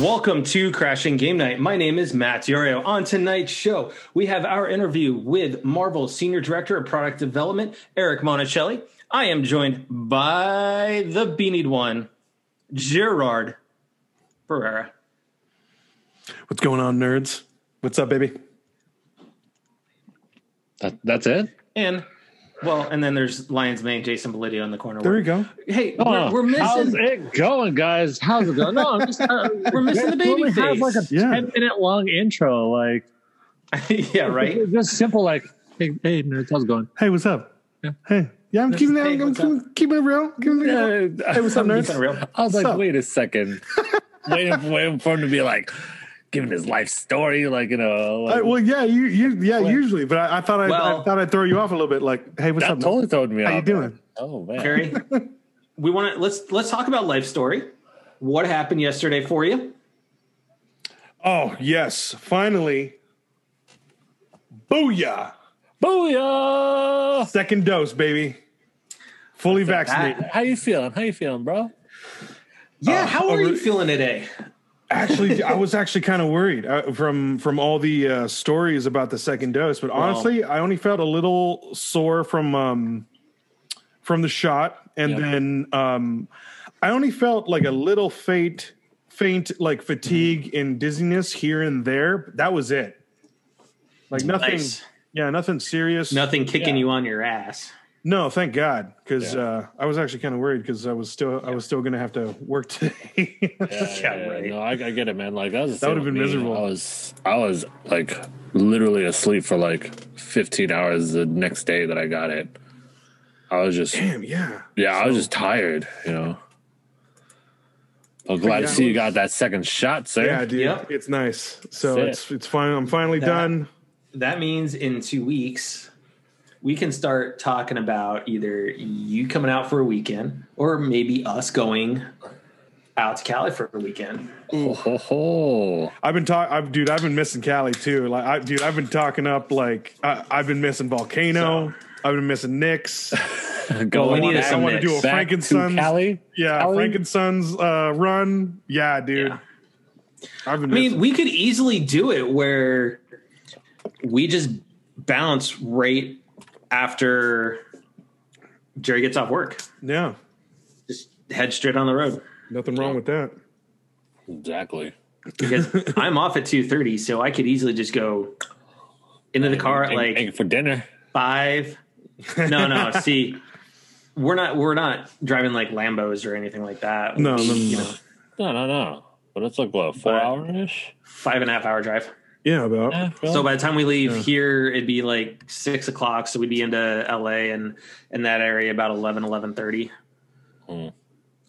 Welcome to Crashing Game Night. My name is Matt Diorio. On tonight's show, we have our interview with Marvel Senior Director of Product Development, Eric Monacelli. I am joined by the beanied one, Gerard Barrera. What's going on, nerds? What's up, baby? That, that's it. And well, and then there's Lions Mane, Jason Belidio in the corner. There we go. Hey, Oh, we're, we're How's missing. it going, guys? How's it going? No, I'm just uh, We're missing the baby we have like a face. Yeah. ten minute long intro, like yeah, right. just simple, like hey, hey, nerds, how's it going? Hey, what's up? Yeah. Hey, yeah, I'm keeping it. Hey, I'm keeping, keeping it real. Keeping it real. Hey, what's up, Keeping nerds? I was What's like, up? wait a second, waiting, waiting for him to be like giving his life story, like you know, like, Uh, well, yeah, you, you yeah, usually, but I, I thought I, Well- I thought I'd throw you off a little bit. Like, hey, what's that up? man? totally throwed me How off. you doing? man. Oh man, Jerry, we want to let's let's talk about life story. What happened yesterday for you? Oh yes, finally, booyah! booyah! Second dose, baby. Fully That's vaccinated. bat. How you feeling? How you feeling, bro? Yeah, Uh, how are over- you feeling today? Actually, I was actually kind of worried uh, from from all the uh, stories about the second dose, but honestly, I only felt a little sore from um, from the shot, and Yeah. then um, I only felt like a little faint, faint like fatigue and dizziness here and there. That was it. Like nothing. Nice. Yeah, nothing serious. Nothing kicking Yeah. you on your ass. No, thank God, because Yeah. uh, I was actually kind of worried because I was still I was still going to have to work today. Yeah, right. No, I, I get it, man. Like that was That would've been me. miserable. I was, I was like literally asleep for like 15 hours the next day that I got it. I was just, Damn, yeah. yeah, I was just tired, you know. I'm glad Yeah. to see you got that second shot, sir. Yeah, dude, Yep. it's nice. So That's it. it's it's fine. I'm finally That- done. That means in two weeks we can start talking about either you coming out for a weekend or maybe us going out to Cali for a weekend. Ho, ho, ho. I've been talking, dude. I've been missing Cali too. Like, I, dude, I've been talking up. Like, I, I've been missing Volcano. I've been missing Nick's. Going we needed back- some I want to do a back to Frankensons. Cali. Yeah, Cali? Frankensons uh, run. Yeah, dude. Yeah. I've. I mean, missing. we could easily do it where we just bounce right after Jerry gets off work. yeah, Just head straight on the road. nothing wrong with that. Exactly. Because I'm off at two thirty, so I could easily just go into the car at like thank for dinner. five. No, no. see, we're not we're not driving like Lambos or anything like that. No, no, no, You no. know, No, no, no. But it's like what four But- hour ish. five and a half hour drive. Yeah, about. So by the time we leave here, it'd be like six o'clock. So we'd be into LA and in that area about 11, 11.30. Hmm.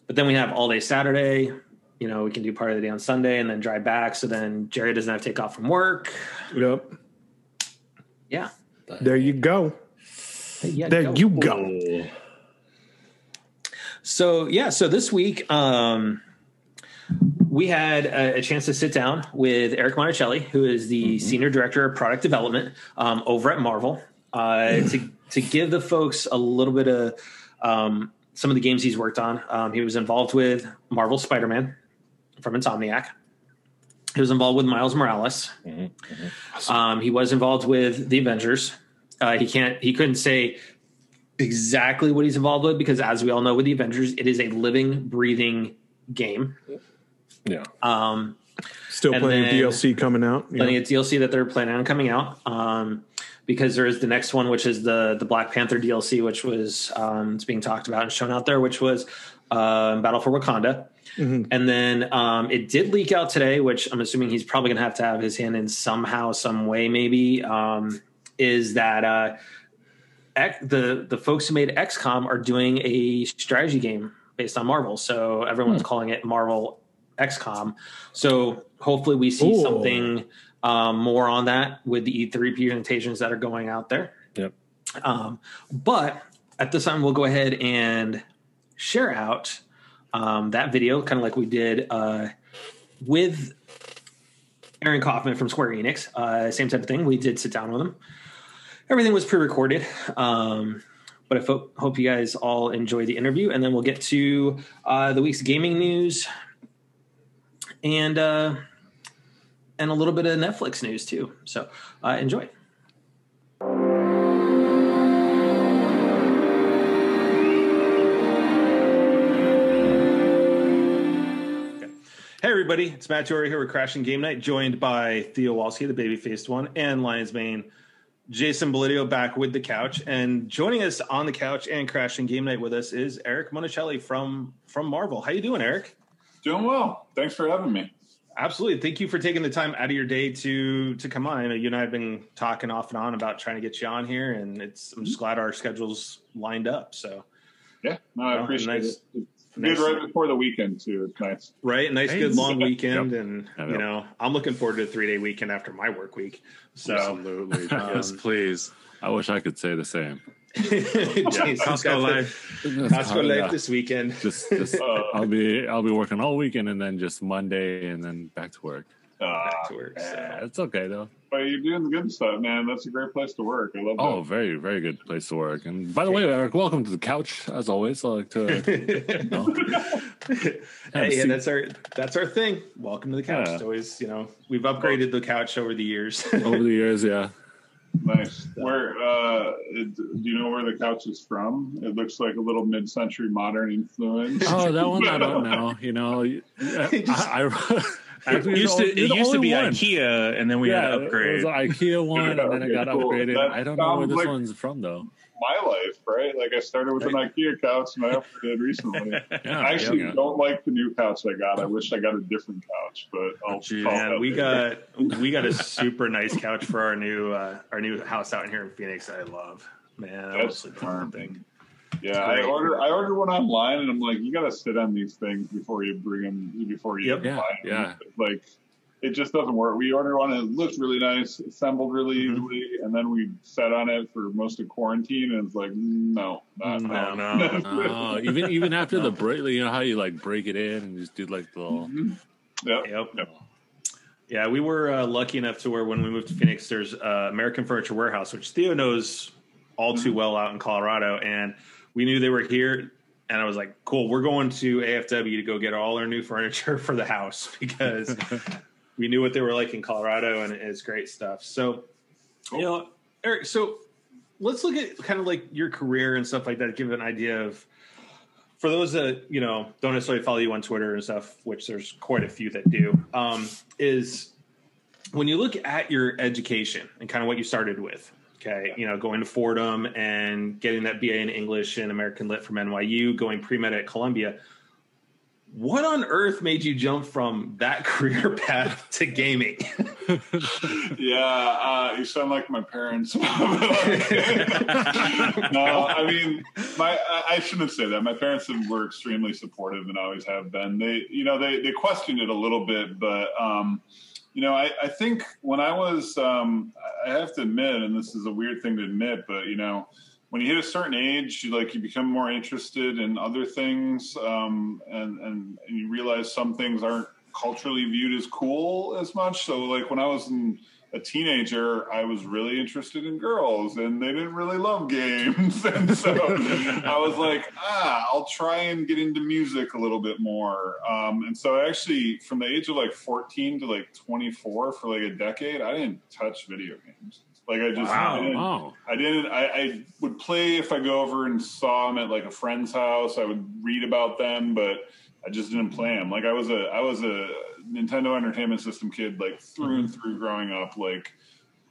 But then we have all day Saturday. You know, we can do part of the day on Sunday and then drive back. So then Jerry doesn't have to take off from work. Yep. Yeah. There you go. Yeah, There go. you go. So yeah, so this week um, we had a, a chance to sit down with Eric Monacelli, who is the senior director of product development um, over at Marvel, uh, to to give the folks a little bit of um, some of the games he's worked on. Um, he was involved with Marvel Spider Man from Insomniac. He was involved with Miles Morales. Um, he was involved with the Avengers. Uh, he can't. He couldn't say exactly what he's involved with because, as we all know, with the Avengers, it is a living, breathing game. Yeah. Um, Still plenty of DLC coming out. Plenty of DLC that they're planning on coming out. Um, because there is the next one, which is the the Black Panther DLC, which was um, it's being talked about and shown out there, which was uh, Battle for Wakanda. Mhm. And then um, it did leak out today, which I'm assuming he's probably going to have to have his hand in somehow, some way, maybe. Um, is that uh, X, the the folks who made XCOM are doing a strategy game based on Marvel, so everyone's calling it Marvel XCOM. So hopefully we see Ooh. something um, more on that with the E3 presentations that are going out there. Yep. Um, but at this time, we'll go ahead and share out um, that video, kind of like we did uh, with Aaron Kaufman from Square Enix. Uh, same type of thing. We did sit down with him. Everything was pre-recorded, um, but I fo- hope you guys all enjoy the interview, and then we'll get to uh, the week's gaming news, and uh, and a little bit of Netflix news too. So uh, enjoy. Hey everybody, it's Matt Jory here with Crashing Game Night, joined by Theo Walski, the baby faced one, and Lions Mane, Jason Belidio back with the couch. And joining us on the couch and Crashing Game Night with us is Eric Monacelli from from Marvel. How you doing, Eric? Doing well. Thanks for having me. Absolutely. Thank you for taking the time out of your day to to come on. I know you and I have been talking off and on about trying to get you on here, and it's I'm just glad our schedules lined up. So yeah, no, I Well, appreciate nice- it. It's nice- good right before the weekend too. It's nice. right, a nice Hey, good long weekend, yep. and Yep, you know I'm looking forward to a three day weekend after my work week. So Absolutely. yes, Um, please. I wish I could say the same. Jason's got Costco the- life. Costco Yeah. life this weekend. Just, just Uh, I'll be I'll be working all weekend and then just Monday and then back to work. Uh, Back to work. So. It's okay though. but you're doing the good stuff, man. That's a great place to work. I love Oh, that. very very good place to work. And by the way, Eric, welcome to the couch as always. I like to. you know, hey, see- and that's our that's our thing. Welcome to the couch. Yeah. It's always, you know, we've upgraded the couch over the years. over the years, yeah. Nice. Where uh, it- do you know where the couch is from? It looks like a little mid-century modern influence. Oh, that one I don't know. You know, I, I, I It used to, it used to be one. IKEA, and then we had to upgrade. It was an IKEA one, and then it got cool. upgraded. That I don't know where this like- one's from though. My life, right? Like I started with an IKEA couch, and I upgraded recently. Yeah, I actually yeah, yeah. don't like the new couch I got. I wish I got a different couch, but I'll Gee, Man, we later. got we got a super nice couch for our new uh, our new house out here in Phoenix. I love. Man, I That's was sleeping on thing. Yeah, I great. order I ordered one online, and I'm like, you got to sit on these things before you bring them before you Yep. Yeah, them. yeah. Like, it just doesn't work. We ordered one, and it looked really nice, assembled really Mhm. easily, and then we sat on it for most of quarantine, and it's like, no, not No, now. no. Oh, even even after the break, you know how you like break it in and just do like the little. Mhm. Yep. Yep. Yep. Yeah, we were uh, lucky enough to where when we moved to Phoenix, there's uh, American Furniture Warehouse, which Theo knows all too well out in Colorado, and we knew they were here. And I was like, "Cool, we're going to AFW to go get all our new furniture for the house because we knew what they were like in Colorado, and it's great stuff." So, you know, Eric, so let's look at kind of like your career and stuff like that. Give an idea of for those that you know don't necessarily follow you on Twitter and stuff, which there's quite a few that do. Um, is when you look at your education and kind of what you started with. Okay, you know, going to Fordham and getting that BA in English and American Lit from NYU, going pre med at Columbia. What on earth made you jump from that career path to gaming? Yeah, uh, you sound like my parents. no, I mean, my I, I shouldn't say that. My parents were extremely supportive and always have been. They, you know, they they questioned it a little bit, but um, you know, I, I think when I was, um, I have to admit, and this is a weird thing to admit, but you know, when you hit a certain age, you like you become more interested in other things, um, and, and and you realize some things aren't culturally viewed as cool as much. So, like when I was in a teenager, I was really interested in girls, and they didn't really love games, and so I was like, ah, I'll try and get into music a little bit more. Um, and so, actually, from the age of like 14 to like 24, for like a decade, I didn't touch video games. Like I just Wow. I didn't, Oh, I didn't. I, I would play if I go over and saw them at like a friend's house. I would read about them, but I just didn't play them. Like I was a I was a Nintendo Entertainment System kid, like through and through growing up. Like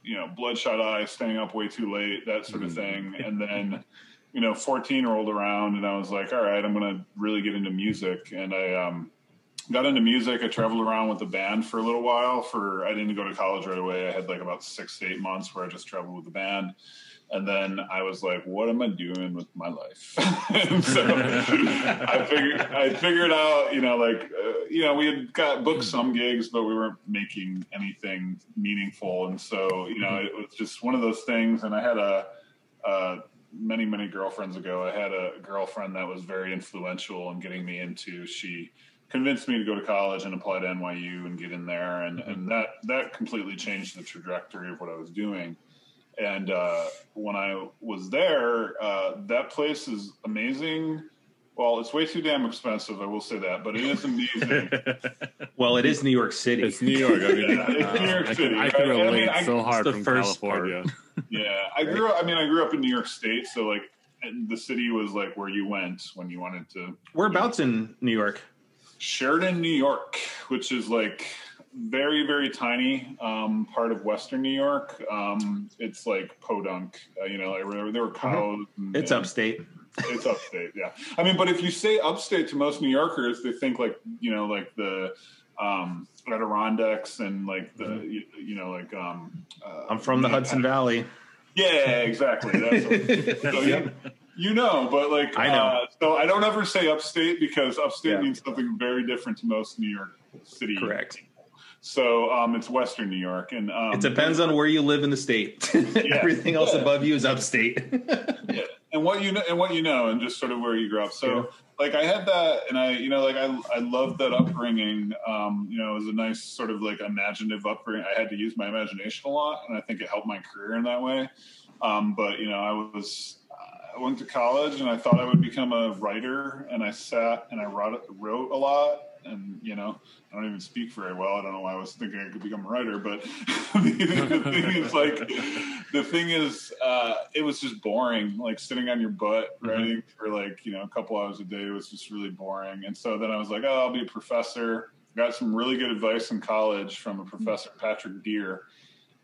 you know, bloodshot eyes, staying up way too late, that sort of thing. And then you know, 14 rolled around, and I was like, all right, I'm gonna really get into music. And I um, got into music. I traveled around with the band for a little while. For I didn't go to college right away. I had like about six to eight months where I just traveled with the band. And then I was like, "What am I doing with my life?" so I figured I figured out, you know, like uh, you know, we had got booked some gigs, but we weren't making anything meaningful. And so, you know, it was just one of those things. And I had a, many many girlfriends ago. I had a girlfriend that was very influential in getting me into. She convinced me to go to college and apply to NYU and get in there, and and that that completely changed the trajectory of what I was doing. And uh, when I was there, uh, that place is amazing. Well, it's way too damn expensive. I will say that, but it is amazing. Well, it is New York City. It's New York. I mean, Yeah, it's New York I City, can, I can right? I mean, I- so hard from first California. yeah, I grew up. I mean, I grew up in New York State, so like the city was like where you went when you wanted to. Whereabouts in New York? Sheridan, New York, which is like very very tiny um, part of Western New York. Um, it's like podunk, uh, you know. Like there, there were cows. Mm-hmm. It's and- upstate. It's upstate, yeah. I mean, but if you say upstate to most New Yorkers, they think like you know, like the um, Adirondacks and like the you, you know, like um, uh, Mm-hmm. I'm from the Hudson Valley. Yeah, exactly. That's so you, you know, but like I know. Uh, so I don't ever say upstate because upstate Yeah. means something very different to most New York City. Correct. So um, it's Western New York, and um, It depends on where you live in the state. Everything else Yeah. above you is upstate. yeah. and what you know and what you know and just sort of where you grew up so Yeah. like i had that and i you know like i i loved that upbringing um you know it was a nice sort of like imaginative upbringing i had to use my imagination a lot and i think it helped my career in that way um but you know i was i went to college and i thought i would become a writer and i sat and i wrote wrote a lot and you know I don't even speak very well. I don't know why I was thinking I could become a writer, but the, thing is, like, the thing is, uh, it was just boring. Like sitting on your butt writing for like you know a couple hours a day was just really boring. And so then I was like, oh, I'll be a professor. Got some really good advice in college from a professor, Patrick Deer.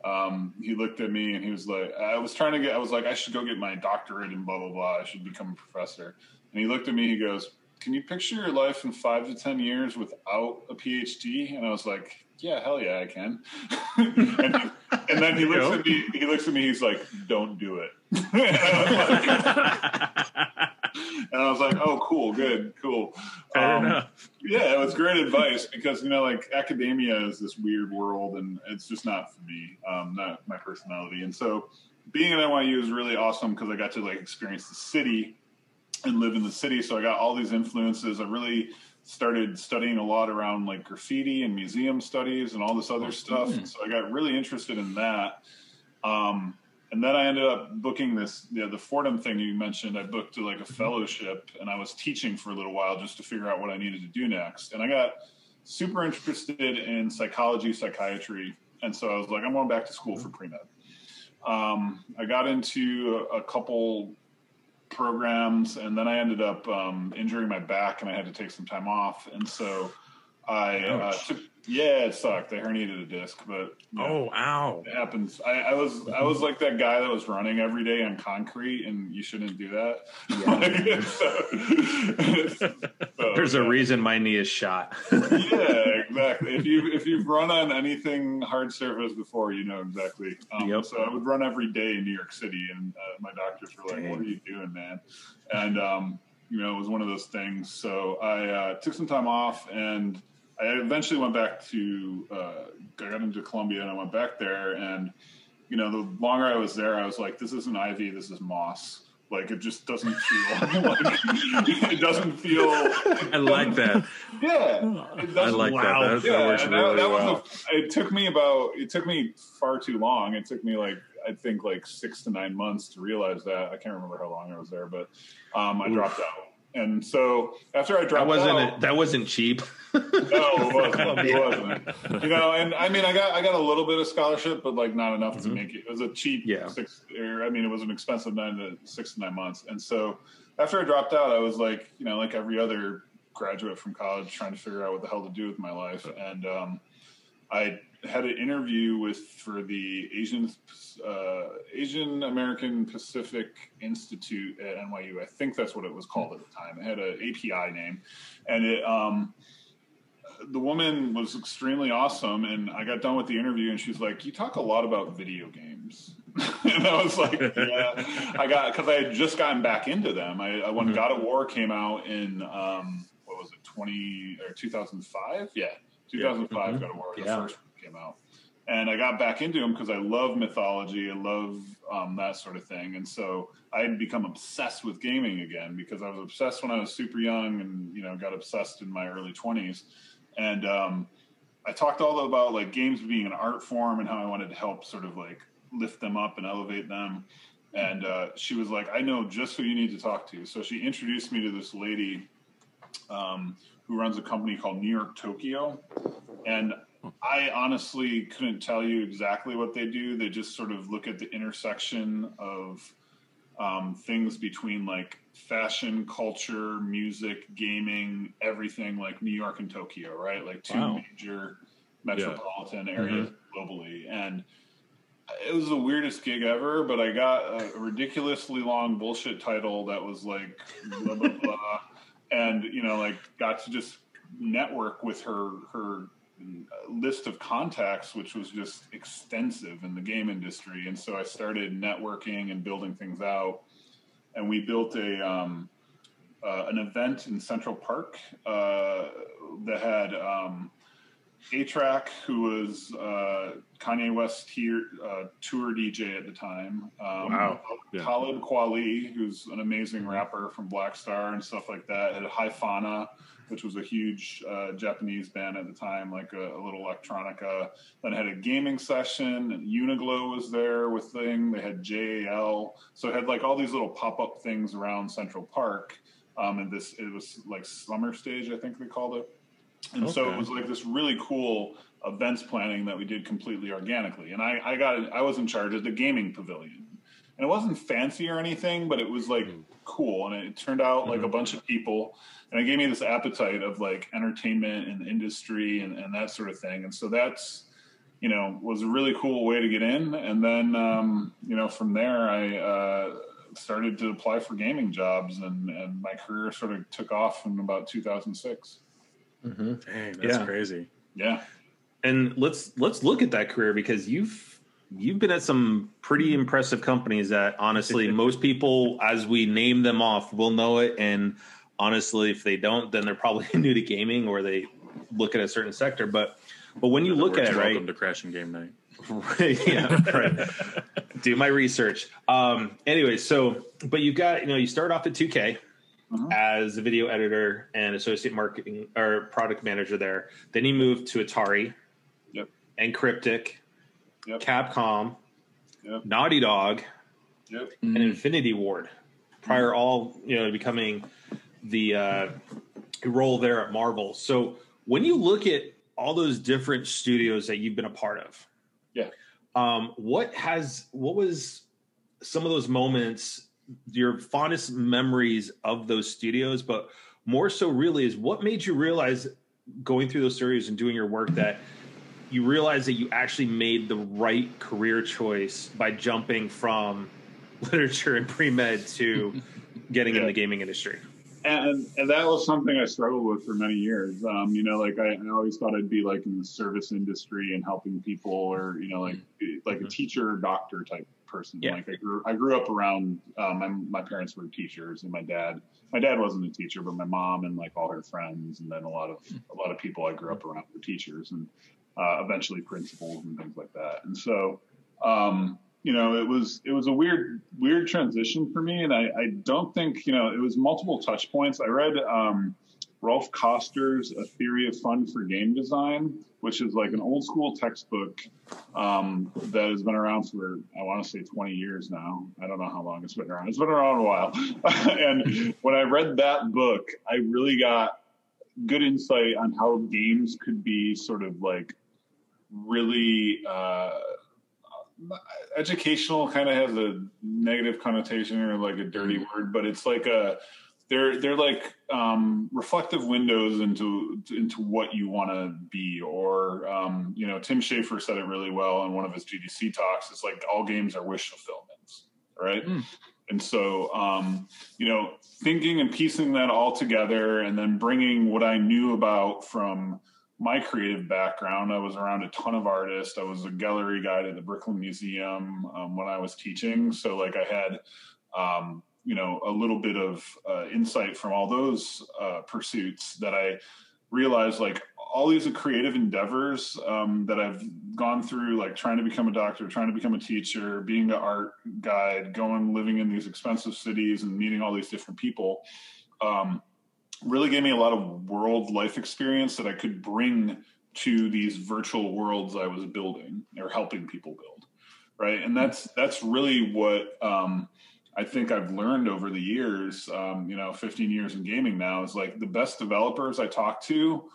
Um, he looked at me and he was like, I was trying to get, I was like, I should go get my doctorate and blah blah blah. I should become a professor. And he looked at me. He goes, can you picture your life in five to ten years without a PhD? And I was like, yeah, hell yeah, I can. and, and then he looks go. at me. He looks at me. He's like, don't do it. and, I was like, and I was like, oh, cool, good, cool. Um, yeah, it was great advice because you know, like academia is this weird world, and it's just not for me, um, not my personality. And so, being at NYU is really awesome because I got to like experience the city and live in the city. So I got all these influences. I really started studying a lot around like graffiti and museum studies and all this other stuff. So I got really interested in that. Um, and then I ended up booking this, yeah, the Fordham thing you mentioned. I booked like a fellowship and I was teaching for a little while just to figure out what I needed to do next. And I got super interested in psychology, psychiatry. And so I was like, I'm going back to school for pre med. Um, I got into a, a couple programs and then I ended up um, injuring my back and I had to take some time off. And so I uh, took, yeah, it sucked. I herniated a disc, but you know, Oh, ow. it happens. I, I was I was like that guy that was running every day on concrete, and you shouldn't do that. So- so, There's a reason my knee is shot. Yeah, exactly. If you if you've run on anything hard surface before, you know exactly. Um, Yep. So I would run every day in New York City, and uh, my doctors were like, "What are you doing, man?" And um, you know, it was one of those things. So I uh, took some time off, and I eventually went back to. Uh, I got into Columbia, and I went back there, and you know, the longer I was there, I was like, "This isn't ivy. This is moss." Like it just doesn't feel like it doesn't feel I like that. yeah, it I like Wow. that. That, that yeah, works and really that, that well. was a, it took me about it took me far too long. It took me like I think like six to nine months to realize that. I can't remember how long I was there, but um, I dropped out. And so after I that dropped wasn't out, it, that wasn't cheap. No, it wasn't. It wasn't. You know, and I mean, I got I got a little bit of scholarship, but like not enough to make it. It was a cheap Mm-hmm. Yeah. six. Or, I mean, it was an expensive nine to six to nine months. And so after I dropped out, I was like, you know, like every other graduate from college, trying to figure out what the hell to do with my life. And um, I had an interview with for the Asian uh, Asian American Pacific Institute at NYU. I think that's what it was called at the time. It had an API name, and it. Um, the woman was extremely awesome, and I got done with the interview, and she's like, "You talk a lot about video games," and I was like, "Yeah, I got because I had just gotten back into them. I, I when God of War came out in um, what was it, twenty or two thousand five? Yeah, two thousand five. God of War, the Yeah. first one came out, and I got back into them because I love mythology, I love um, that sort of thing, and so I had become obsessed with gaming again because I was obsessed when I was super young, and you know, got obsessed in my early twenties and um, I talked all about like games being an art form and how I wanted to help sort of like lift them up and elevate them. and uh, she was like, "I know just who you need to talk to." So she introduced me to this lady um, who runs a company called New York Tokyo, and I honestly couldn't tell you exactly what they do. They just sort of look at the intersection of um, things between like fashion, culture, music, gaming, everything like New York and Tokyo, right? Like two Wow. major metropolitan areas globally. And it was the weirdest gig ever, but I got a ridiculously long bullshit title that was like blah blah blah, and you know, like got to just network with her her list of contacts, which was just extensive in the game industry. And so I started networking and building things out, and we built a um, uh, an event in Central Park uh, that had. Um, A-Trak, who was uh, Kanye West tier, uh, tour DJ at the time. Um, Wow. Yeah. Talib Kweli, who's an amazing rapper from Black Star and stuff like that. Had a Hifana, which was a huge uh, Japanese band at the time, like a, a little electronica. Then had a gaming session, and Uniqlo was there with thing. They had JAL, so it had like all these little pop up things around Central Park. Um, and this it was like summer stage, I think they called it. And so it was like this really cool events planning that we did completely organically. And I, I got I was in charge of the gaming pavilion. And it wasn't fancy or anything, but it was like cool. And it turned out like a bunch of people. And it gave me this appetite of like entertainment and industry and, and that sort of thing. And so that's, you know, was a really cool way to get in. And then, um, you know, from there, I uh, started to apply for gaming jobs and, and my career sort of took off in about 2006. Dang, that's Yeah. crazy. Yeah. and let's let's look at that career because you've you've been at some pretty impressive companies that honestly most people as we name them off will know it and honestly if they don't then they're probably new to gaming or they look at a certain sector but but when you look at it right Welcome to Crashing Game Night. yeah, right. Do my research. Um, anyway, so but you've got you know you start off at 2K Mhm. as a video editor and associate marketing or product manager there. Then you moved to Atari, Yep. and Cryptic, Yep. Capcom, Yep. Naughty Dog, Yep. and Infinity Ward. Prior all you know to becoming the uh, role there at Marvel. So when you look at all those different studios that you've been a part of, Yeah. um, what has what was some of those moments your fondest memories of those studios but more so really is what made you realize going through those studios and doing your work that you realize that you actually made the right career choice by jumping from literature and pre-med to getting in the gaming industry and and that was something I struggled with for many years. Um, you know, like I, I always thought I'd be like in the service industry and helping people, or you know, like like a teacher, doctor type person. Yeah. Like I grew I grew up around. Um, my my parents were teachers, and my dad my dad wasn't a teacher, but my mom and like all her friends, and then a lot of a lot of people I grew up around were teachers, and uh, eventually principals and things like that. And so. Um, you know, it was it was a weird weird transition for me, and I, I don't think you know it was multiple touch points. I read um, Raph Koster's A Theory of Fun for Game Design, which is like an old school textbook um, that has been around for I want to say 20 years now. I don't know how long it's been around. It's been around a while. and when I read that book, I really got good insight on how games could be sort of like really uh, educational kind of has a negative connotation or like a dirty word, but it's like a they're they're like um, reflective windows into into what you want to be. Or um, you know, Tim Schafer said it really well in one of his GDC talks. It's like all games are wish fulfillments, right? Mm. And so, um, you know, thinking and piecing that all together, and then bringing what I knew about from my creative background. I was around a ton of artists. I was a gallery guide at the Brooklyn Museum um, when I was teaching. So, like, I had, um, you know, a little bit of uh, insight from all those uh, pursuits that I realized, like, all these creative endeavors um, that I've gone through, like trying to become a doctor, trying to become a teacher, being an art guide, going living in these expensive cities and meeting all these different people. Um, really gave me a lot of world life experience that I could bring to these virtual worlds I was building or helping people build. right? And that's that's really what um, I think I've learned over the years. Um, you know, 15 years in gaming now is like the best developers I talk to.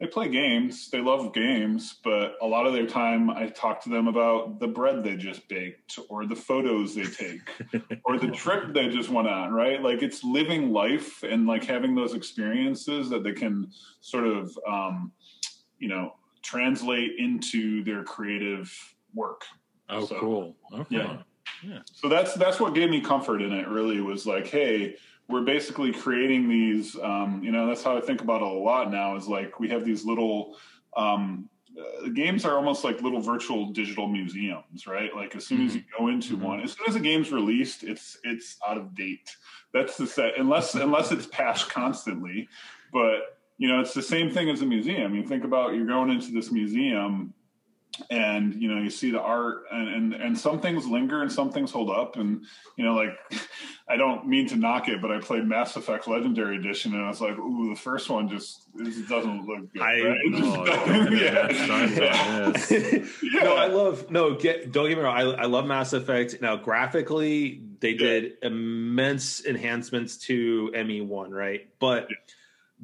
They play games, they love games, but a lot of their time I talk to them about the bread they just baked or the photos they take or the trip they just went on, right? Like it's living life and like having those experiences that they can sort of, um, you know, translate into their creative work. Oh, So, cool. Okay. yeah. So that's that's what gave me comfort in it. Really was like, hey, we're basically creating these. Um, you know, that's how I think about it a lot now. Is like we have these little. Um, uh, games are almost like little virtual digital museums, right? Like as soon as you go into one, as soon as a game's released, it's it's out of date. That's the set, unless unless it's patched constantly. But you know, it's the same thing as a museum. You think about you're going into this museum and you know you see the art and, and and some things linger and some things hold up and you know like i don't mean to knock it but i played mass effect legendary edition and i was like ooh the first one just this doesn't look good I- right? It just doesn't- yeah. yeah. Yes. Yeah. No, I love no. Get don't get me wrong. I, I love Mass Effect. Now, graphically, they did immense enhancements to ME one, right? But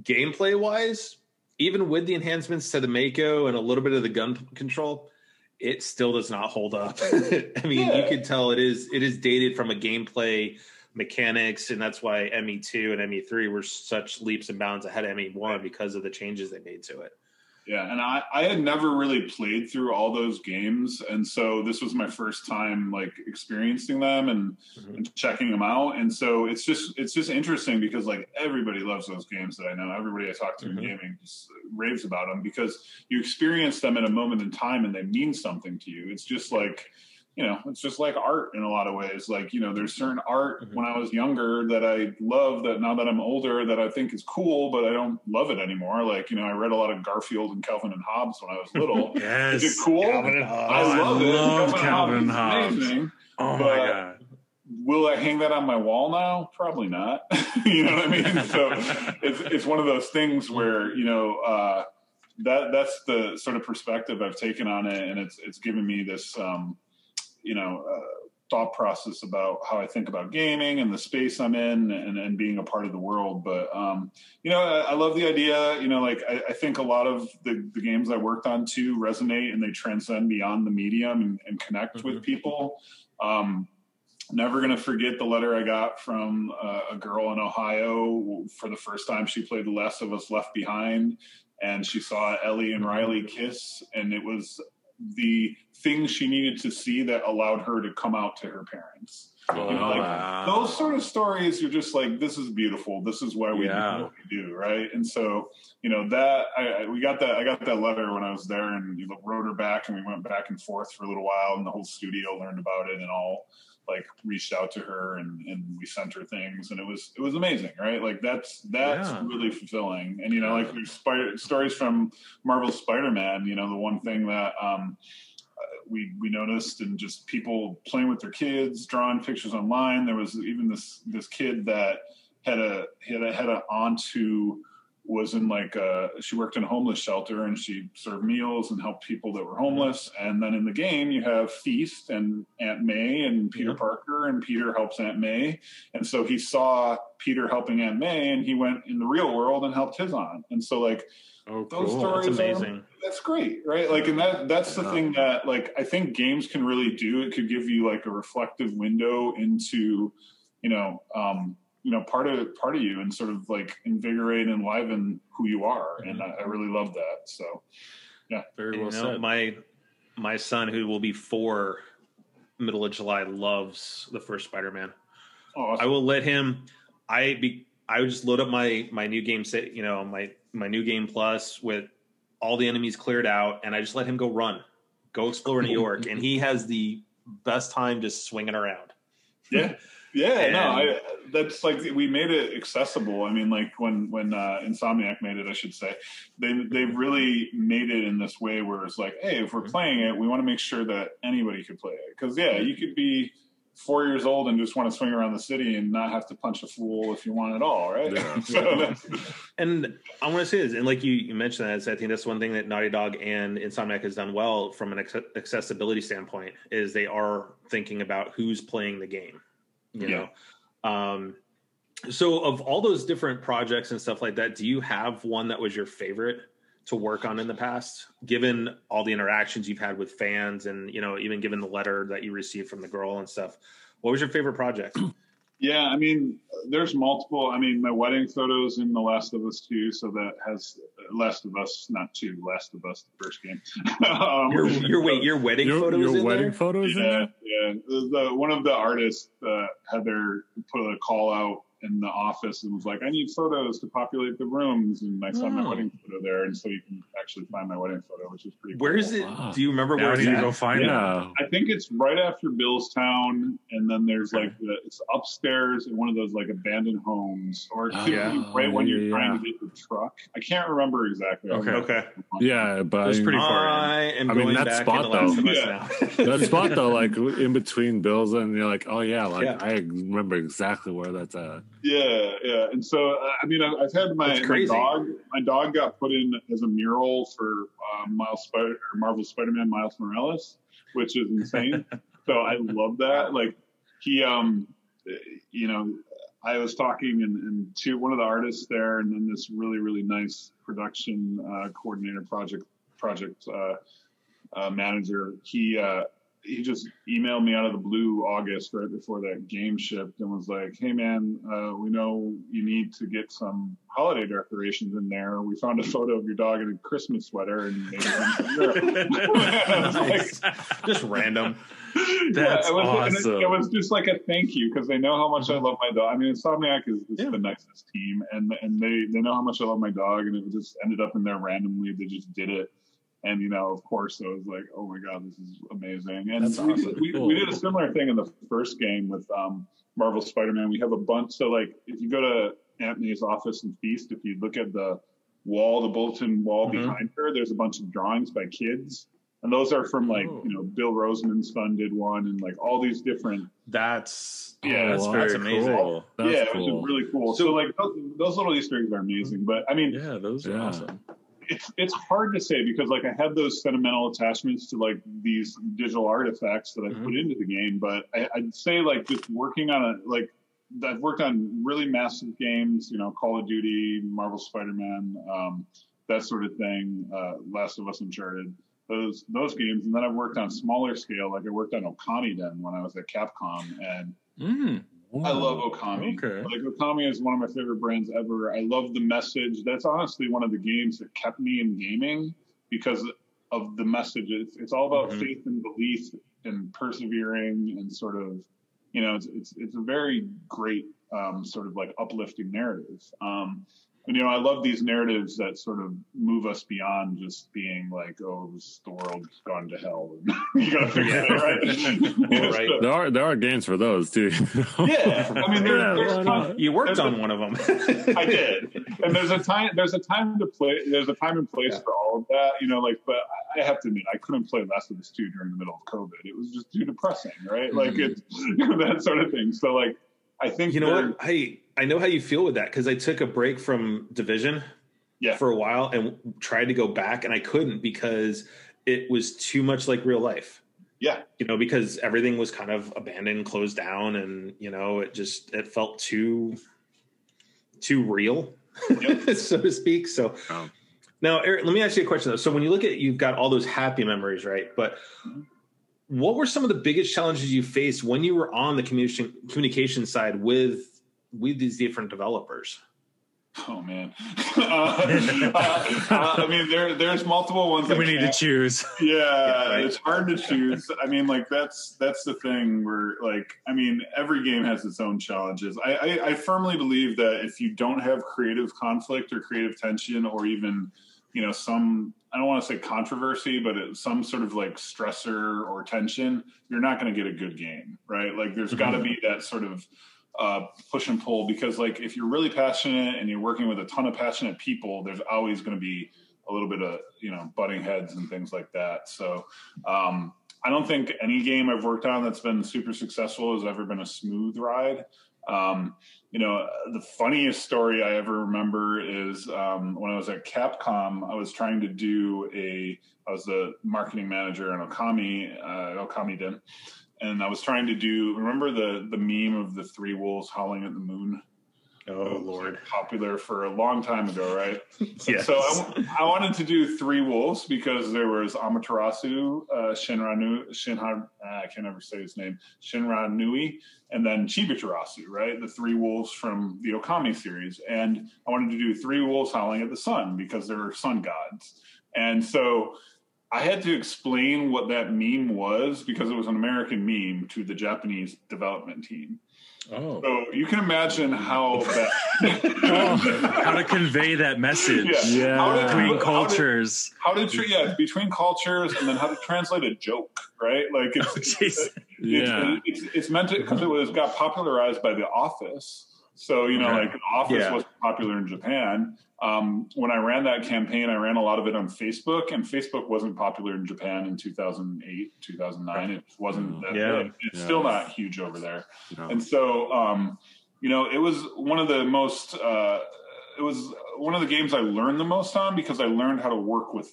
gameplay wise, even with the enhancements to the Mako and a little bit of the gun control, it still does not hold up. I mean, you Yeah. can tell it is it is dated from a gameplay mechanics, and that's why ME two and ME three were such leaps and bounds ahead of ME one because of the changes they made to it. Yeah, and I, I had never really played through all those games, and so this was my first time like experiencing them and, Mhm. and checking them out. And so it's just it's just interesting because like everybody loves those games that I know. Everybody I talk to Mhm. in gaming just raves about them because you experience them at a moment in time and they mean something to you. It's just like you know, it's just like art in a lot of ways. Like, you know, there's certain art Mhm. when I was younger that I love that now that I'm older that I think is cool, but I don't love it anymore. Like, you know, I read a lot of Garfield and Calvin and Hobbes when I was little. Yes. Is it cool? Calvin and Hobbes. I Oh, I love it. Calvin Calvin and is Hobbes. amazing. Oh But- my god. Will I hang that on my wall now? Probably not. you know what I mean? So it's it's one of those things where you know uh, that that's the sort of perspective I've taken on it, and it's it's given me this um, you know uh, thought process about how I think about gaming and the space I'm in, and, and being a part of the world. But um, you know, I, I love the idea. You know, like I, I think a lot of the, the games I worked on too resonate, and they transcend beyond the medium and, and connect with Mhm. people. Um, never going to forget the letter I got from uh, a girl in Ohio for the first time she played The Last of Us Left Behind, and she saw Ellie and Riley kiss, and it was the things she needed to see that allowed her to come out to her parents. You know, like Wow. those sort of stories, you're just like, this is beautiful. This is why we Yeah. do what we do, right? And so, you know, that I, I we got that. I got that letter when I was there, and you wrote her back, and we went back and forth for a little while, and the whole studio learned about it, and all like reached out to her, and and we sent her things, and it was it was amazing, right? Like that's that's Yeah. really fulfilling, and you know, like there's spider, stories from marvel Spider-Man. You know, the one thing that. um we we noticed and just people playing with their kids, drawing pictures online. There was even this this kid that had a had a had a aunt who was in like a she worked in a homeless shelter and she served meals and helped people that were homeless. And then in the game you have Feast and Aunt May and Peter Yeah. Parker and Peter helps Aunt May. And so he saw Peter helping Aunt May and he went in the real world and helped his aunt. And so like Oh, those cool. stories That's are- amazing. that's great right like and that that's the Yeah. thing that like i think games can really do it could give you like a reflective window into you know um you know part of part of you and sort of like invigorate and enliven who you are mm-hmm. and I, I really love that so yeah Very well you know, said. my my son, who will be four, middle of July, loves the first Spider-Man. oh awesome. I will let him. I be. I would just load up my my new game set. You know, my my new game plus with all the enemies cleared out, and I just let him go run, go explore New York, and he has the best time just swinging around. yeah yeah no I, that's like we made it accessible i mean like when when uh insomniac made it i should say they they really made it in this way where it's like hey if we're Mhm. playing it we want to make sure that anybody could play it because yeah you could be four years old and just want to swing around the city and not have to punch a fool if you want at all, right? Yeah. so And I want to say this, and like you, you mentioned that, I think that's one thing that Naughty Dog and Insomniac has done well from an acce- accessibility standpoint is they are thinking about who's playing the game. You Yeah. know, um, so of all those different projects and stuff like that, do you have one that was your favorite to work on in the past? Given all the interactions you've had with fans, and you know, even given the letter that you received from the girl and stuff, what was your favorite project? Yeah, I mean, there's multiple. I mean, my wedding photos in The Last of Us 2, so that has Last of Us, not 2, Last of Us, the first game. um, Your, your wait, your wedding Your, photos your in wedding there? photos in Yeah, there? yeah. The, the- one of the artists uh, had their put a call out in the office and was like, "I need photos to populate the rooms," and I saw my Oh. wedding photo there, and so you can actually find my wedding photo, which is pretty. Where cool. is it? Wow. Do you remember Now where I it's need to at? go find it. Yeah. I think it's right after Billstown, and then there's like the, it's upstairs in one of those like abandoned homes, or Oh, yeah. be right when you're yeah, trying to get the truck. I can't remember exactly. Okay. Okay. Yeah, but That's I mean, pretty far in. I am I mean, going that back spot, though. Yeah. that spot though, like in between bills, and you're like, oh yeah, like Yeah. I remember exactly where that's at. Yeah, yeah. And so, uh, I mean, I've, I've had my, my dog. My dog got put in as a mural for uh, Miles Spider or Marvel Spider-Man Miles Morales, which is insane. so I love that. Like he, um, you know, I was talking and, and to one of the artists there, and then this really really nice production uh, coordinator project project uh, uh, manager. He uh, he just emailed me out of the blue August right before that game shipped and was like, "Hey man, uh, we know you need to get some holiday decorations in there. We found a photo of your dog in a Christmas sweater and made it." Like, Just random. That's it was, and it- awesome. It, was just like a thank you because they know how much I love my dog. I mean, Insomniac is, is Yeah. the nicest team, and and they they know how much I love my dog, and it just ended up in there randomly. They just did it. And you know, of course, I was like, "Oh my god, this is amazing!" And That's we, awesome. we, we did a similar thing in the first game with um, Marvel Spider-Man. We have a bunch. So, like, if you go to Aunt May's office and feast, if you look at the wall, the bulletin wall Mhm. behind her, there's a bunch of drawings by kids, and those are from like Oh. you know Bill Rosemann's son did one, and like all these different. That's Yeah, that's very That's amazing. cool. That's yeah, cool. it was really cool. So, like those, those little Easter eggs are amazing. But I mean, Yeah, those are Yeah. awesome. It's it's hard to say because like I had those sentimental attachments to like these digital artifacts that I Mhm. put into the game, but I, I'd say like just working on a like I've worked on really massive games, you know, Call of Duty, Marvel Spider-Man, um, that sort of thing, uh, Last of Us Uncharted, those those games, and then I've worked on smaller scale, like I worked on Okamiden when I was at Capcom, and Mm, I love Okami. Okay. Like Okami is one of my favorite brands ever. I love the message. That's honestly one of the games that kept me in gaming because of the message. It's, it's all about Mhm. faith and belief and persevering and sort of, you know, it's it's, it's a very great um, sort of like uplifting narrative. Um, and you know, I love these narratives that sort of move us beyond just being like, oh, this, the world's gone to hell. you gotta fix Yeah. it, right? Right. There are there are games for those too. Yeah, I mean, there, Yeah, there's why you worked There's on a- one of them. I did, and there's a time. There's a time to play. There's a time and place Yeah. for all of that. You know, like, but I have to admit, I couldn't play Last of Us Two during the middle of COVID. It was just too depressing, right? Mm-hmm. Like it's that sort of thing. So, like, I think You know what? I I know how you feel with that because I took a break from Division Yeah. for a while and tried to go back and I couldn't because it was too much like real life. Yeah, You know, because everything was kind of abandoned, closed down, and you know, it just it felt too too real, Yep. so to speak. So Oh. now, Eric, let me ask you a question though. So when you look at you've got all those happy memories, right? But mm-hmm. What were some of the biggest challenges you faced when you were on the communication communication side with with these different developers? Oh man. uh, uh, I mean, there there's multiple ones. I we need to can't- choose. yeah, right. it's hard to choose. I mean, like that's that's the thing where like I mean, every game has its own challenges. I, I, I firmly believe that if you don't have creative conflict or creative tension or even you know some I don't want to say controversy, but it, some sort of like stressor or tension, you're not going to get a good game, right? Like there's got to be that sort of uh, push and pull because like if you're really passionate and you're working with a ton of passionate people, there's always going to be a little bit of you know butting heads and things like that. So um, I don't think any game I've worked on that's been super successful has ever been a smooth ride. Um, you know, the funniest story I ever remember is um, when I was at Capcom. I was trying to do a. I was the marketing manager in Okami, uh, Okamiden, and I was trying to do. Remember the the meme of the three wolves howling at the moon? Oh Lord, popular for a long time ago, right? Yes. So I, I wanted to do three wolves because there was Amaterasu, uh, Shinranu, Shinha, uh, I can't ever say his name, Shinranui, and then Chibiterasu, right? The three wolves from the Okami series. And I wanted to do three wolves howling at the sun because they're sun gods. And so I had to explain what that meme was because it was an American meme to the Japanese development team. Oh, So you can imagine how that. How to convey that message Yeah. How did- between how did- cultures. how to treat yeah between cultures and then how to translate a joke right like it's oh, it's, Yeah. it's, it's, it's meant to because it was got popularized by the office so you know Okay. like office Yeah. was popular in japan um, when i ran that campaign i ran a lot of it on facebook and facebook wasn't popular in japan in 2008 2009 it wasn't that Yeah. big. it's Yeah. still not huge over there No. and so, um, you know, it was one of the most, uh, it was one of the games I learned the most on because I learned how to work with,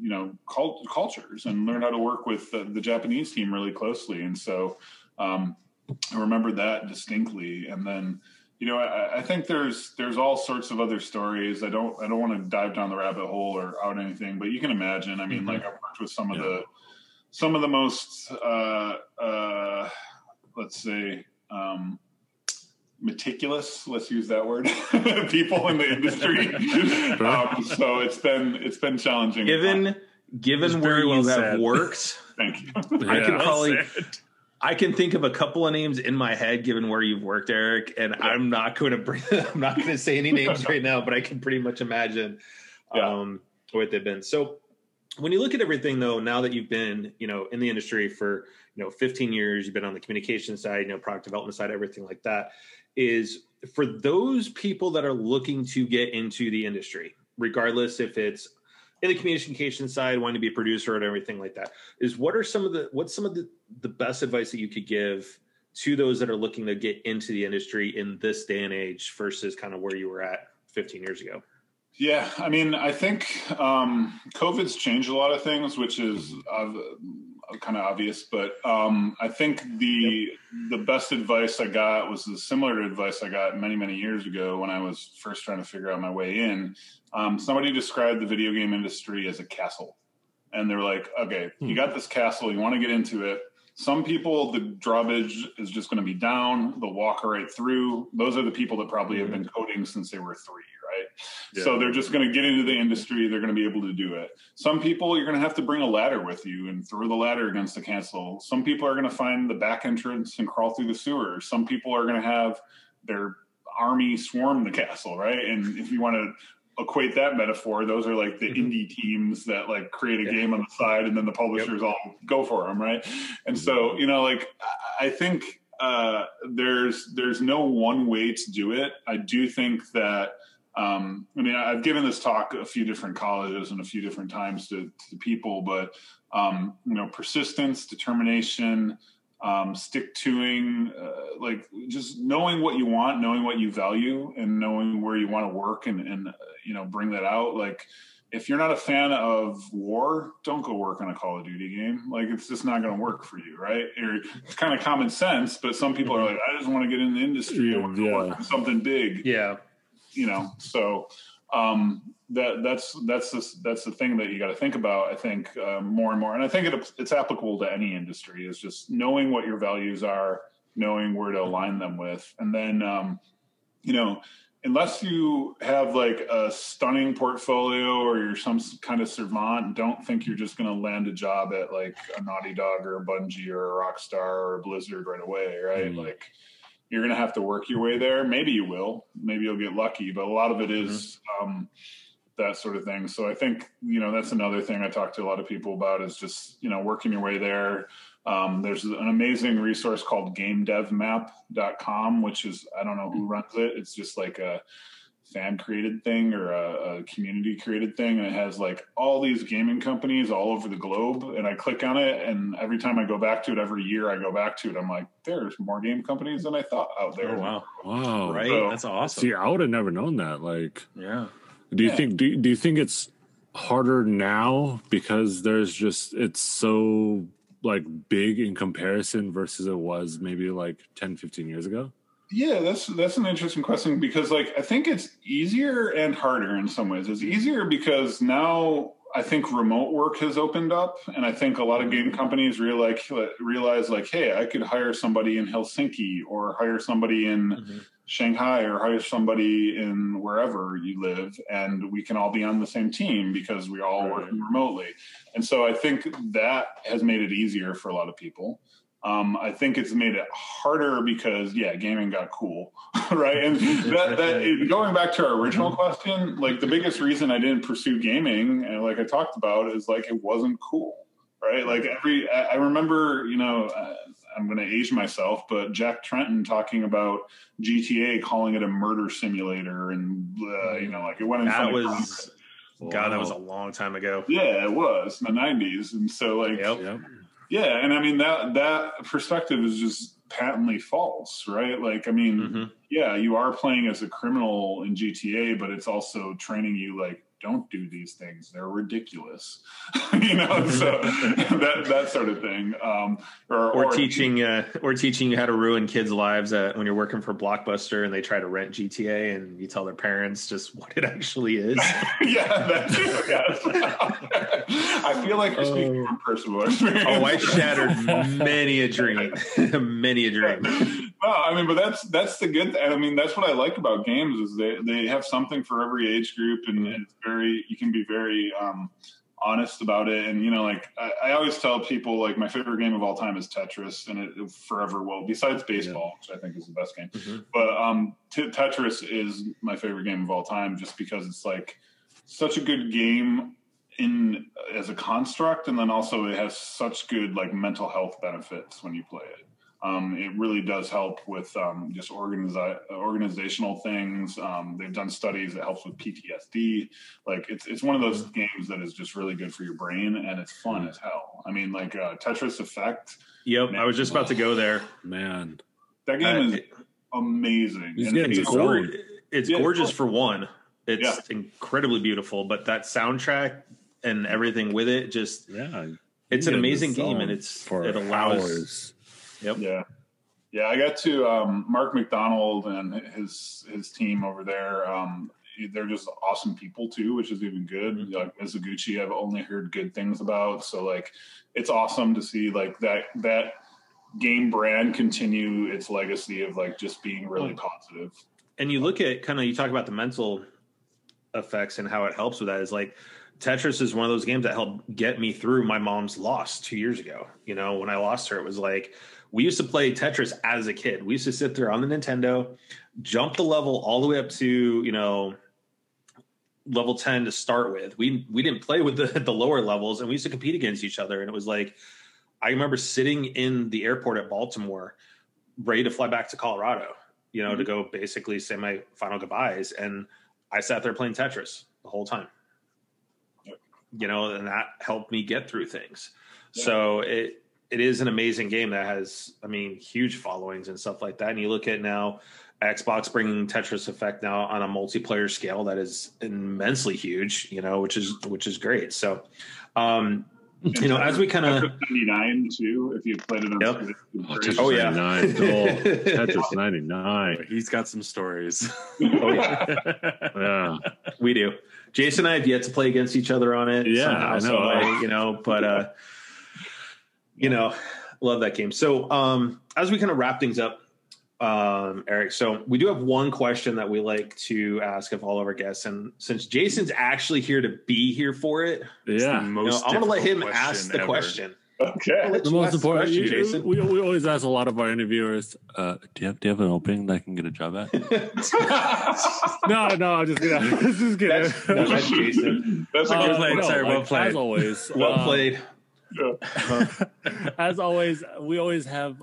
you know, cult- cultures and learned how to work with the, the Japanese team really closely. And so, um, I remember that distinctly. And then, you know, I, I think there's there's all sorts of other stories. I don't I don't want to dive down the rabbit hole or out anything, but you can imagine. I mean, Mhm. like I've worked with some of Yeah. the some of the most uh, uh, let's say um, meticulous let's use that word people in the industry um, so it's been it's been challenging given given where well you have worked, thank you I could Yeah. probably I can think of a couple of names in my head given where you've worked, Eric, and I'm not going to bring I'm not going to say any names right now, but I can pretty much imagine Yeah. um, what they've been. So when you look at everything though, now that you've been, you know, in the industry for, you know, 15 years, you've been on the communication side, you know, product development side, everything like that, is for those people that are looking to get into the industry, regardless if it's in the communication side, wanting to be a producer and everything like that, is what are some of the what's some of the, the best advice that you could give to those that are looking to get into the industry in this day and age versus kind of where you were at 15 years ago? Yeah, I mean, I think um, COVID's changed a lot of things, which is uh, kind of obvious. But um, I think the the best advice I got was the similar advice I got many many years ago when I was first trying to figure out my way in. Um, somebody described the video game industry as a castle, and they're like, "Okay, you got this castle, you want to get into it." Some people, the drawbridge is just going to be down. They'll walk right through. Those are the people that probably have been coding since they were three, So they're just going to get into the industry. They're going to be able to do it. Some people, you're going to have to bring a ladder with you and throw the ladder against the castle. Some people are going to find the back entrance and crawl through the sewers. Some people are going to have their army swarm the castle, right? And if you want to equate that metaphor, those are like the indie teams that like create a game on the side and then the publishers all go for them, right? And so, you know, like I I think uh, there's there's no one way to do it. I do think that um, I mean, I've given this talk a few different colleges and a few different times to, to people, but um, you know, persistence, determination, um, stick toing, uh, like just knowing what you want, knowing what you value, and knowing where you want to work, and, and uh, you know, bring that out. Like, if you're not a fan of war, don't go work on a Call of Duty game. Like, it's just not going to work for you, right? Or it's kind of common sense, but some people are like, I just want to get in the industry. I want to Yeah. work on something big Yeah. You know so um that that's that's the, that's the thing that you got to think about i think uh, more and more. And i think it, it's applicable to any industry is just knowing what your values are knowing where to align them with. And then um you know unless you have like a stunning portfolio or you're some kind of savant don't think you're just going to land a job at like a naughty dog or a bungie or a rockstar or a blizzard right away right? Mm. like you're going to have to work your way there. Maybe you will. Maybe you'll get lucky, but a lot of it is, um, that sort of thing. So I think you know that's another thing I talk to a lot of people about is just you know working your way there. Um, there's an amazing resource called GameDevMap.com, which is I don't know who runs it. It's just like a fan created thing or a, a community created thing, and it has like all these gaming companies all over the globe. And I click on it, and every time I go back to it, every year I go back to it, I'm like, there's more game companies than I thought out there. Oh wow! Wow. Right, So- that's awesome. See, I would have never known that. Like, Yeah. do you Yeah. think do, do you think it's harder now because there's just it's so like big in comparison versus it was maybe like 10 15 years ago? Yeah, that's that's an interesting question because like I think it's easier and harder in some ways. It's easier because now I think remote work has opened up, and I think a lot of game companies realize realize like, hey, I could hire somebody in Helsinki or hire somebody in Mhm. Shanghai or hire somebody in wherever you live, and we can all be on the same team because we're all Right. working remotely. And so I think that has made it easier for a lot of people. Um, I think it's made it harder because yeah, gaming got cool, right? And that, that going back to our original question, like the biggest reason I didn't pursue gaming, and like I talked about, is like it wasn't cool, right? Like every I I remember, you know, uh, I'm going to age myself, but Jack Trenton talking about GTA, calling it a murder simulator, and uh, you know, like it went in That front of was God. That was a long time ago. yeah, it was in the '90s, and so like Yep. Yeah, and I mean that that perspective is just patently false, right? Like, I mean, Mhm. yeah, you are playing as a criminal in GTA, but it's also training you like don't do these things; they're ridiculous, you know. So that that sort of thing, um, or, Or teaching, uh, or teaching you how to ruin kids' lives uh, when you're working for Blockbuster and they try to rent GTA and you tell their parents just what it actually is. yeah, that too. Yes. I feel like you're speaking from personal experience. Oh, I shattered many a dream, many a dream. No, I mean, but that's that's the good. I mean, that's what I like about games is they they have something for every age group, and it's very you can be very um, honest about it. And you know, like I, I always tell people, like my favorite game of all time is Tetris, and it, it forever will. Besides baseball, which I think is the best game, Mhm. but um, t- Tetris is my favorite game of all time, just because it's like such a good game in as a construct, and then also it has such good like mental health benefits when you play it. Um, it really does help with um, just organizi- organizational things. Um, they've done studies that helps with PTSD. Like it's it's one of those games that is just really good for your brain and it's fun as hell. I mean, like uh, Tetris Effect. Yep, I was just about to go there. Man. That game Uh, is amazing. He's And It's, sold. gor- it's Yeah. gorgeous for one. It's Yeah. incredibly beautiful, but that soundtrack and everything with it just Yeah. it's an amazing game and it's for it allows hours. Yep. Yeah. Yeah, I got to um, Mark MacDonald and his his team over there. Um, they're just awesome people too, which is even good. Mhm. Like Mizuguchi, I've only heard good things about. So like, it's awesome to see like that that game brand continue its legacy of like just being really positive. and you look at kind of you talk about the mental effects and how it helps with that is like Tetris is one of those games that helped get me through my mom's loss two years ago. You know, when I lost her, it was like we used to play Tetris as a kid. We used to sit there on the Nintendo, jump the level all the way up to you know level ten to start with. We we didn't play with the the lower levels, and we used to compete against each other. And it was like I remember sitting in the airport at Baltimore, ready to fly back to Colorado you know, to mm-hmm. go basically say my final goodbyes. And I sat there playing Tetris the whole time. You know, and that helped me get through things. Yeah. So it it is an amazing game that has, I mean, huge followings and stuff like that. And you look at now Xbox bringing Tetris Effect now on a multiplayer scale that is immensely huge. You know, which is which is great. So, um, you know, as we kind of 99 too, if you played it on Yep. Switch, Oh, Oh, yeah. 99. Tetris 99. He's got some stories. oh yeah, Yeah. we do. Jason and I have yet to play against each other on it. Yeah, somehow, I so know. I- you know, but uh, you know, love that game. So, um, as we kind of wrap things up, um, Eric. So we do have one question that we like to ask of all of our guests, and since Jason's actually here to be here for it, Yeah. you know, I'm going to let him ask the ever. question. Okay. The most important, question, you- Jason. we, we always ask a lot of our interviewers, uh, do you have do you have an opening that I can get a job at? no, no, I'm just kidding. This is kidding. That's, that's Jason. That's a Uh, good Well played, one. sir. well played. As always, Well uh, played. as always, we always have,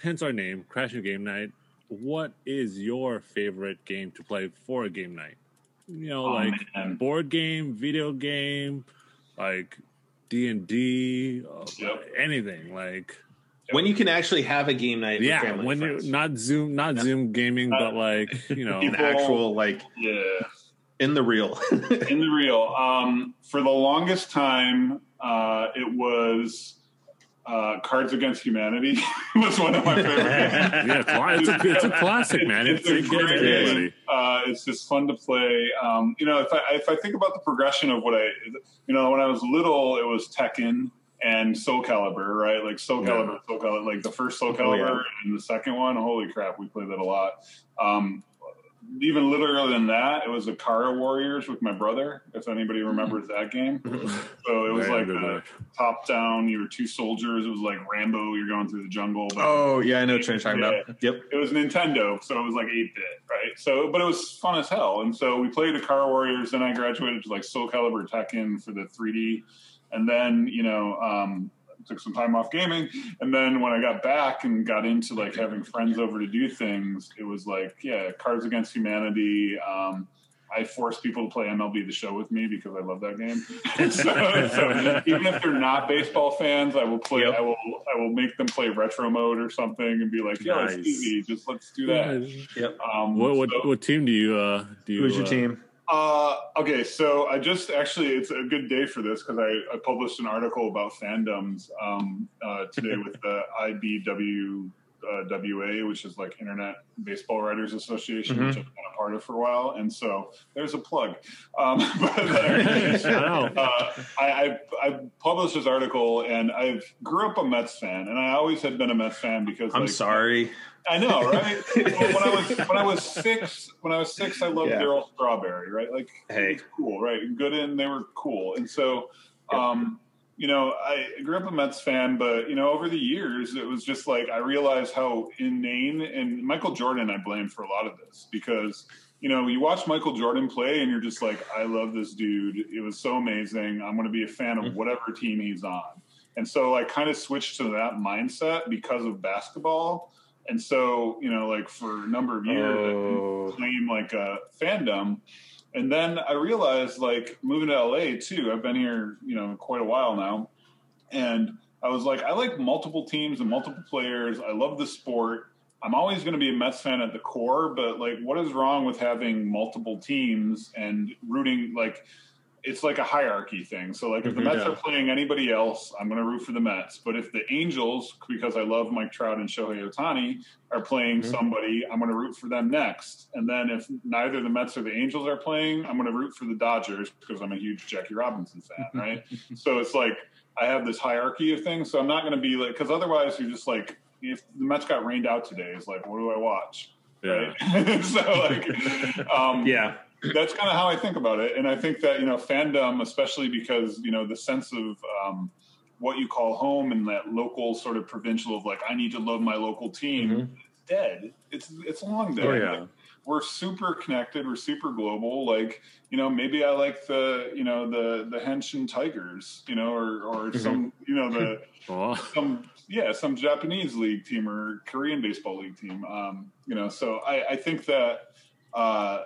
hence our name, Crash Your Game Night. what is your favorite game to play for a game night? You know, Oh, like man. board game, video game, like D and D, uh, anything. Like when you can actually have a game night. with yeah, family when you not Zoom, not Zoom gaming, but like you know, an actual like Yeah. in the real. in the real. Um, for the longest time, uh, it was uh, Cards Against Humanity was one of my favorite games. yeah, it's a, it's a classic, man. It's, a it gets great game. Uh, it's just fun to play. Um, you know, if I if I think about the progression of what I, you know, when I was little, it was Tekken and Soul Calibur, right? Like Soul Calibur, Soul Calibur, like the first Soul Oh, yeah. And the second one. Holy crap, we played that a lot. Um, even littler than that, it was Ikari Warriors with my brother. If anybody remembers that game, so it was like the top down. You were two soldiers. It was like Rambo. You're going through the jungle. but- oh yeah, I know what you're talking about. Yep. it was Nintendo, so it was like eight bit, right? So, but it was fun as hell. And so we played the Ikari Warriors. Then I graduated to like Soul Calibur Tekken for the 3D, and then you know um, took some time off gaming. And then when I got back and got into like having friends over to do things, it was like yeah, Cards Against Humanity. Um, I force people to play MLB The Show with me because I love that game. so, so even if they're not baseball fans, I will play. Yep. I will. I will make them play retro mode or something and be like, "Yeah, Nice. it's easy. Just let's do that." Yep. Um, What what, so- what team do you uh do you Who's your uh, team? Uh, okay, so I just actually, it's a good day for this because I, I published an article about fandoms um, uh, today with the IBW. Uh, which is like Internet Baseball Writers Association, which I've been a part of for a while, and so there's a plug. Um, but, uh, uh, I, I, I published this article, and I grew up a Mets fan, and I always had been a Mets fan because I'm like, sorry. I know, right? When I was when I was six, when I was six, I loved Yeah. Darryl Strawberry, right? Like, Hey. he was cool, right? Good, and they were cool, and so, um, you know, I grew up a Mets fan, but you know, over the years, it was just like I realized how inane and Michael Jordan I blame for a lot of this because. You know, you watch Michael Jordan play, and you're just like, "I love this dude. It was so amazing. I'm going to be a fan of whatever team he's on." And so I kind of switched to that mindset because of basketball. And so, you know, like for a number of years, I Oh. didn't claim like a fandom. And then I realized, like, moving to LA too, I've been here, you know, quite a while now. And I was like, I like multiple teams and multiple players. I love the sport. I'm always going to be a Mets fan at the core, but like, what is wrong with having multiple teams and rooting? Like, it's like a hierarchy thing. So, like, if the Mhm. Mets Yeah. are playing anybody else, I'm going to root for the Mets. But if the Angels, because I love Mike Trout and Shohei Ohtani, are playing Mhm. somebody, I'm going to root for them next. And then if neither the Mets or the Angels are playing, I'm going to root for the Dodgers because I'm a huge Jackie Robinson fan, right? so it's like I have this hierarchy of things. So I'm not going to be like, because otherwise you're just like, if the Mets got rained out today, it's like, what do I watch? Yeah. Right? so like, um, Yeah. That's kind of how I think about it. And I think that, you know, fandom, especially because, you know, the sense of um, what you call home and that local sort of provincial of like, I need to love my local team, Mhm. is dead. It's, it's long dead. Oh yeah. Like, we're super connected. We're super global. Like, you know, maybe I like the, you know, the, the Hanshin Tigers, you know, or, or some, you know, the, Oh, some yeah some japanese league team or korean baseball league team um you know so i i think that uh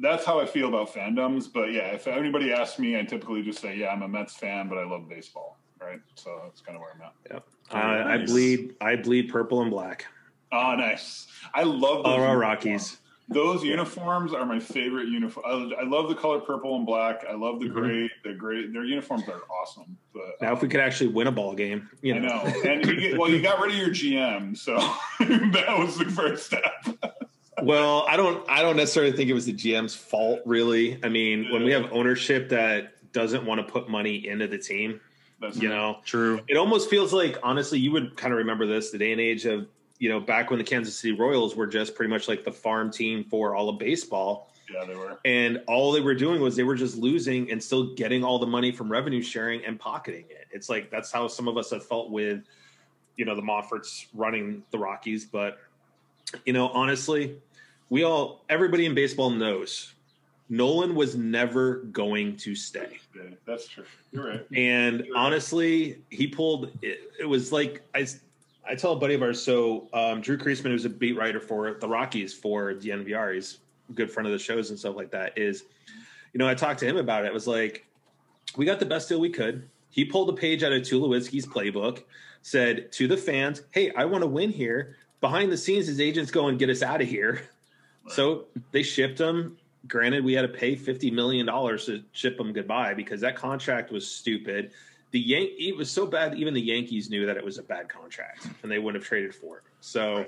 that's how i feel about fandoms but yeah if anybody asks me i typically just say yeah i'm a mets fan but i love baseball right so that's kind of where i'm at Yeah. Uh, I bleed. I bleed purple and black. oh nice i love those Colorado uniforms. Rockies. those uniforms are my favorite uniform I, I love the color purple and black i love the Mhm. gray the gray their uniforms are awesome but Now, if we could actually win a ball game, you I know. know. And you get, well, you got rid of your GM, so that was the first step. Well, I don't. I don't necessarily think it was the GM's fault. Really, I mean, when we have ownership that doesn't want to put money into the team, That's you know, True. it almost feels like honestly, you would kind of remember this the day and age of you know back when the Kansas City Royals were just pretty much like the farm team for all of baseball. yeah, they were. and all they were doing was they were just losing and still getting all the money from revenue sharing and pocketing it. It's like that's how some of us have felt with, you know, the Monforts running the Rockies. But you know, honestly, we all everybody in baseball knows Nolan was never going to stay. Yeah, that's true. You're right. And honestly, he pulled it, it was like I I tell a buddy of ours. So um, Drew Creasman, who's a beat writer for the Rockies for DNVR, he's a good friend of the shows and stuff like that. Is you know I talked to him about it. It was like we got the best deal we could. He pulled a page out of Tulowitzki's playbook, said to the fans, "Hey, I want to win here." Behind the scenes, his agents go and get us out of here. So they shipped him. Granted, we had to pay fifty million dollars to ship him goodbye because that contract was stupid. The Yan- it was so bad, even the Yankees knew that it was a bad contract, and they wouldn't have traded for it. So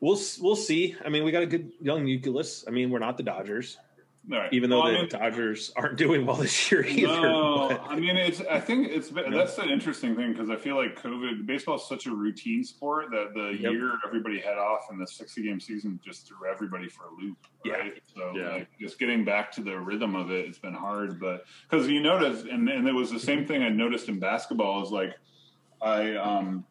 we'll we'll see. I mean, we got a good young nucleus. I mean, we're not the Dodgers, right. even though Well, I the mean- Dodgers aren't doing well this year either. No, but- I mean it's. I think it's been, that's an interesting thing because I feel like COVID baseball is such a routine sport that the Yep. year everybody had off in the sixty game season just threw everybody for a loop. Yeah. Right. So Yeah. like, just getting back to the rhythm of it, it's been hard. But because you notice, and and it was the same thing I noticed in basketball is like I um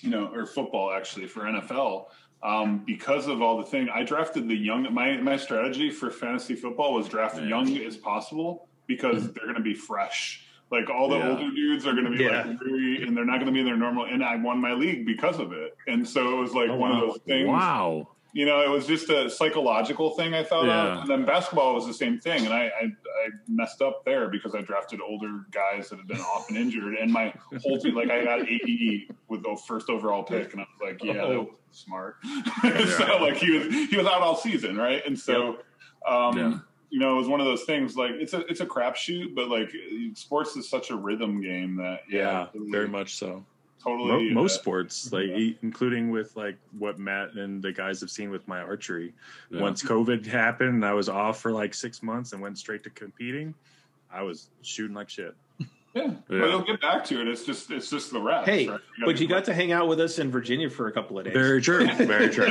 you know or football actually for NFL. Um, because of all the thing, I drafted the young. My my strategy for fantasy football was draft Yeah. young as possible because they're going to be fresh. Like all the Yeah. older dudes are going to be Yeah. like very, and they're not going to be in their normal. And I won my league because of it. And so it was like Oh, one wow. of those things. Wow. You know, it was just a psychological thing I thought Yeah. of. And then basketball was the same thing. And I, I, I messed up there because I drafted older guys that had been off and injured. And my whole team, like I got ADE with the first overall pick. And I was like, yeah, that Oh. was smart. so like he was, he was out all season. Right. And so, um, Yeah. you know, it was one of those things like it's a, it's a crapshoot, but like sports is such a rhythm game that, Yeah, totally- very much so. Totally. Mo- most uh, sports, like e- including with like what Matt and the guys have seen with my archery. Yeah. Once COVID happened, and I was off for like six months and went straight to competing. I was shooting like shit. Yeah, but Yeah. you'll get back to it. It's just it's just the rest. hey, right? but you got to hang out with us in Virginia for a couple of days. Very true. Very true.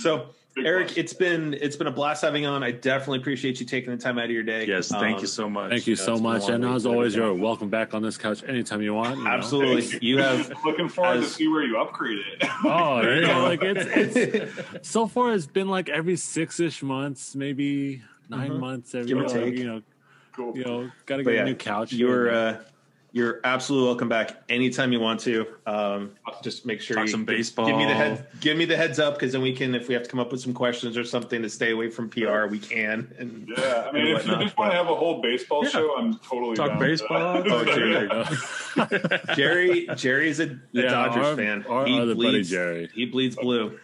so Big Eric, plus. it's been it's been a blast having on. I definitely appreciate you taking the time out of your day. Yes, thank Um, you so much. Thank you Yeah, so it's been a much. And as always, you're welcome back on this couch anytime you want. you. Absolutely, you have. looking forward to see where you upgrade it. Oh, there you. Like it's, it's so far it's been like every six ish months, maybe 9 Mhm. months every Give or take. you know, cool. you know, gotta But get yeah, a new couch. You're uh, you're absolutely welcome back anytime you want to. Um, just make sure Talk you some give- baseball. Give me the head. Give me the heads up because then we can, if we have to come up with some questions or something to stay away from PR, we can. And Yeah, I mean, and if you just want to have a whole baseball Yeah. show, I'm totally Talk down with baseball. that. Oh, there you dude. go. Jerry, Jerry's a, a Yeah, Dodgers our- fan. our he other buddy Jerry. He bleeds blue.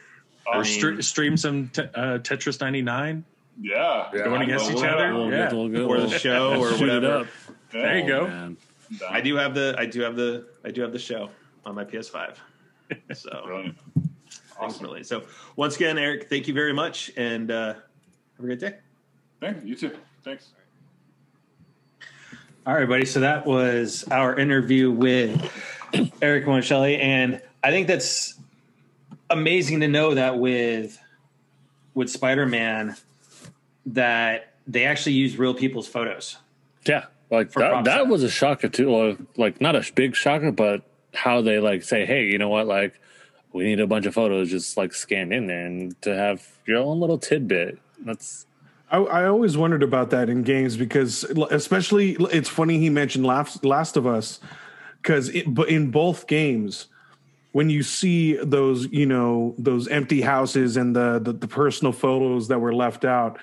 or mean- stre- stream some te- uh, Tetris 99 yeah, Yeah. going against each love other. that. We'll Yeah. get- we'll get- Or the show or shoot it whatever. up. Yeah, There you go. Oh, man. Down. I do have the I do have the I do have the show on my PS5. So Brilliant. thanks, Awesome. Millie. So once again, Eric, thank you very much, and uh, have a great day. Thank you. You too. Thanks. All right, buddy. So that was our interview with Eric Monacelli, and I think that's amazing to know that with with Spider Man that they actually use real people's photos. Yeah, like that, that was a shocker too. Or like not a big shocker, but how they like say, "Hey, you know what? Like, we need a bunch of photos just like scanned in there, and to have your own little tidbit." That's I, I always wondered about that in games because, especially, it's funny he mentioned Last, Last of Us because but in both games, when you see those, you know, those empty houses and the, the the personal photos that were left out,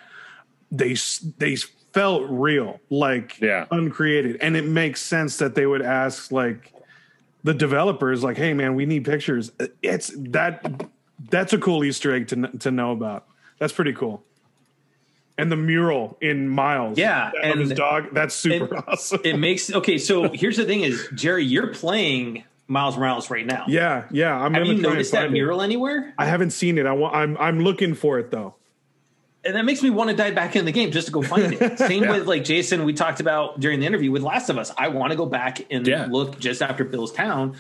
they they felt real, like Yeah. uncreated, and it makes sense that they would ask like the developers, like, "Hey, man, we need pictures." It's that that's a cool Easter egg to to know about. That's pretty cool. And the mural in Miles, Yeah, and his dog. That's super and- awesome. It makes okay. So here's the thing: is Jerry, you're playing Miles Morales right now. yeah, yeah. I'm Have you noticed that find it. mural anywhere? I haven't seen it. I want. I'm I'm looking for it though. And that makes me want to dive back in the game just to go find it. Same with like Jason, we talked about during the interview with Last of Us. I want to go back and Yeah. look just after Bill's Town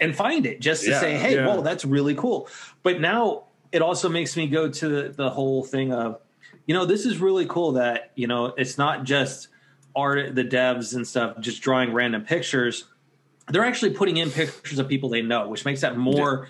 and find it just to Yeah. say, hey, Yeah. whoa, that's really cool. But now it also makes me go to the, the whole thing of, you know, this is really cool that, you know, it's not just art, the devs and stuff, just drawing random pictures. They're actually putting in pictures of people they know, which makes that more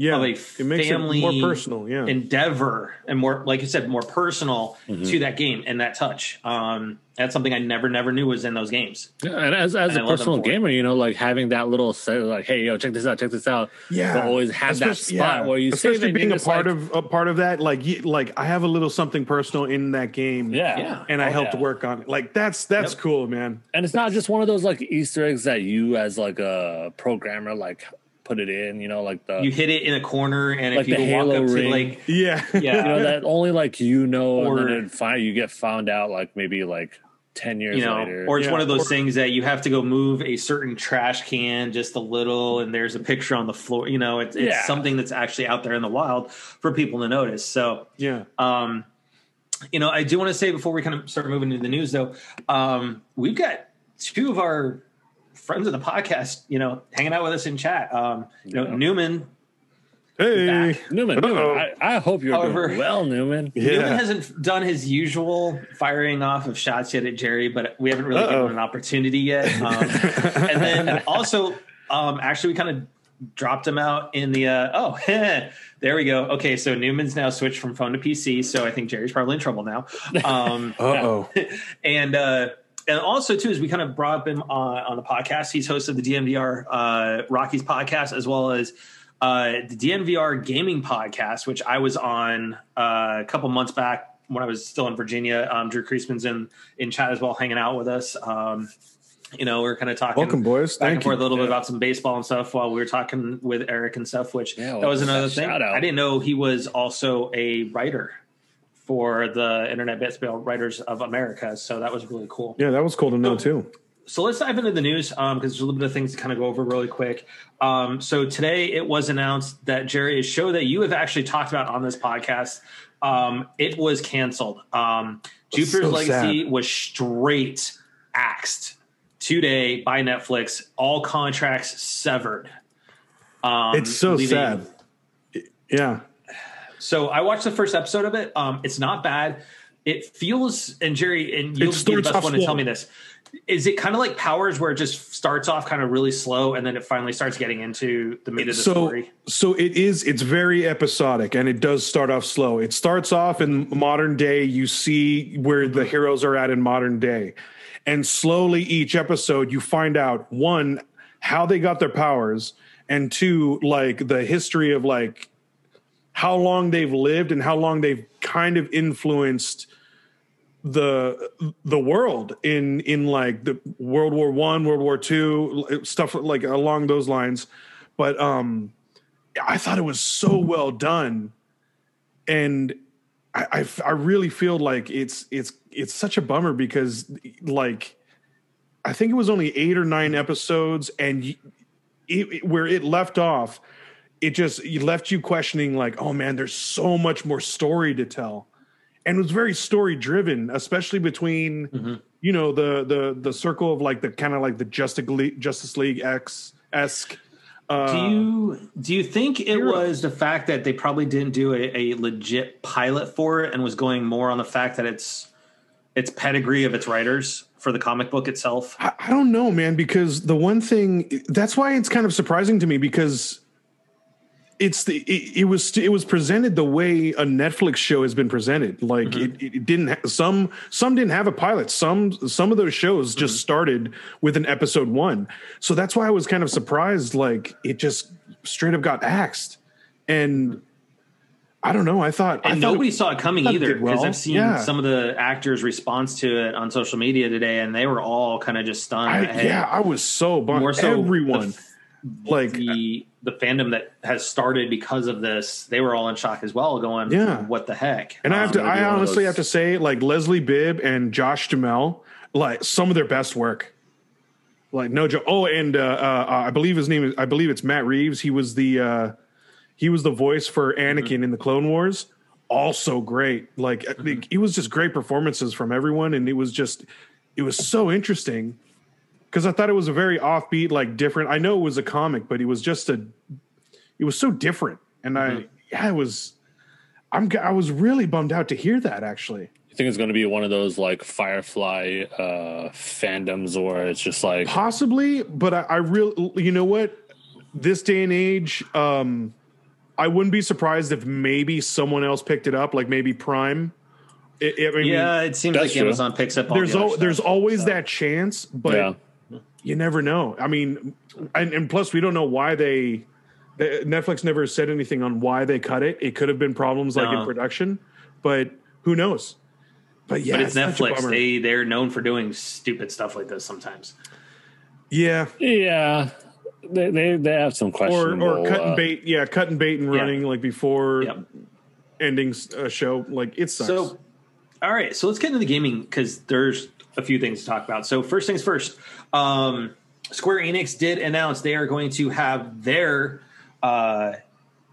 yeah, of a it makes family it more personal. Yeah, endeavor and more, like you said, more personal Mm-hmm. to that game and that touch. Um, that's something I never, never knew was in those games. Yeah, and as as And I a personal gamer, you know, like having that little set, like, hey, yo, check this out, check this out. yeah. but always have that Especially- spot where you save especially it, being you're a part like- of a part of that. Like, you, like I have a little something personal in that game. Yeah, Yeah. and I Oh, helped yeah. work on it. Like that's that's Yep. cool, man. And it's not just one of those like Easter eggs that you, as like a programmer, like put it in. You know, like the You hit it in a corner, and Like if you the walk Halo up to ring. like, Yeah, yeah, you know that only like you know, Or- and then find you get found out like maybe like ten years you know, later. or it's Yeah. one of those Or- things that you have to go move a certain trash can just a little, and there's a picture on the floor. You know, it's, it's Yeah. something that's actually out there in the wild for people to notice. So, yeah. um, you know, I do want to say before we kind of start moving into the news, though, um, we've got two of our friends of the podcast, you know, hanging out with us in chat. Um, you know, Yeah. Newman. Hey, back. Newman, Newman I, I hope you're However- doing well, Newman. Yeah. Newman hasn't done his usual firing off of shots yet at Jerry, but we haven't really given Uh-oh. him an opportunity yet. Um, and then also, um, actually, we kind of dropped him out in the. Uh, oh, there we go. Okay, so Newman's now switched from phone to PC, so I think Jerry's probably in trouble now. Um, Uh oh. and uh, and also too, as we kind of brought him on, on the podcast, he's host of the DNVR uh, Rockies podcast as well as uh, the DNVR gaming podcast, which I was on uh, a couple months back when I was still in Virginia. Um, Drew Creasman's in in chat as well, hanging out with us. Um, you know, we are kind of talking. Welcome, boys. Back Thank and forth you. a little bit about some baseball and stuff while we were talking with Eric and stuff. Which Yeah, that was well, another thing. out. I didn't know he was also a writer for the Internet Baseball Writers of America. So that was really cool. Yeah, that was cool to know too. So let's dive into the news because there's a little bit of things to kind of go over really quick. Um, so today it was announced that Jerry, a show that you have actually talked about on this podcast, um, it was canceled. Um, Jupiter's so Legacy sad. was straight axed today by Netflix. All contracts severed. Um, It's so leaving- sad. Yeah. So I watched the first episode of it. Um, it's not bad. It feels, and Jerry, and you'll be the best one to tell me this. Is it kind of like Powers, where it just starts off kind of really slow, and then it finally starts getting into the meat of the so story? so it is it's very episodic and it does start off slow it starts off in modern day you see where the heroes are at in modern day and slowly each episode you find out one how they got their powers and two like the history of like how long they've lived and how long they've kind of influenced the the world in in like the World War One, World War Two, stuff like along those lines. But um, I thought it was so well done, and I I really feel like it's it's it's such a bummer because like I think it was only eight or nine episodes, and it, it- where it left off, it just it left you questioning like, oh man, there's so much more story to tell and it was very story driven, especially between you know the the the circle of like the kind of like the Justice League Justice League X esque. Uh, do you do you think it was the fact that they probably didn't do a, a legit pilot for it and was going more on the fact that it's its pedigree of its writers for the comic book itself? I, I don't know, man, because the one thing that's why it's kind of surprising to me because it's the it, it was it was presented the way a Netflix show has been presented. Like mm-hmm. it, it didn't ha- some some didn't have a pilot. Some some of those shows just mm-hmm. started with an episode one. So that's why I was kind of surprised. Like it just straight up got axed, and I don't know. I thought I and thought- nobody saw it coming either because well. I've seen Yeah. some of the actors' response to it on social media today, and they were all kind of just stunned. I, yeah, I was so bummed. more so Everyone the, like the the fandom that has started because of this, they were all in shock as well, going, Yeah. what the heck?" And I have to, gonna I honestly have to say, like Leslie Bibb and Josh Duhamel, like some of their best work. Like no joke. Oh, and uh, uh, I believe his name is, I believe it's Matt Reeves. He was the, uh, he was the voice for Anakin in the Clone Wars. Also great. Like I think it was just great performances from everyone, and it was just, it was so interesting because I thought it was a very offbeat, like different. I know it was a comic, but it was just a, it was so different, and I, yeah, it was. I'm, I was really bummed out to hear that actually. You think it's going to be one of those like Firefly uh, fandoms where it's just like Possibly, but I, I really, you know what? This day and age, um, I wouldn't be surprised if maybe someone else picked it up, like maybe Prime. It, it- I mean, Yeah, it seems like true. Amazon picks up. All there's the other al- there's always so. that chance, but yeah. You never know. I mean, and, and plus we don't know why they. Netflix never said anything on why they cut it. It could have been problems like No. in production, but who knows? But yeah, But it's such a Netflix. They they're known for doing stupid stuff like this sometimes. yeah, Yeah. They, they they have some questions. or questionable. or cut and uh, bait. Yeah, cut and bait and Yeah. running like before Yep. ending a show. Like it sucks. So, all right. So let's get into the gaming because there's a few things to talk about. So first things first, um, Square Enix did announce they are going to have their uh,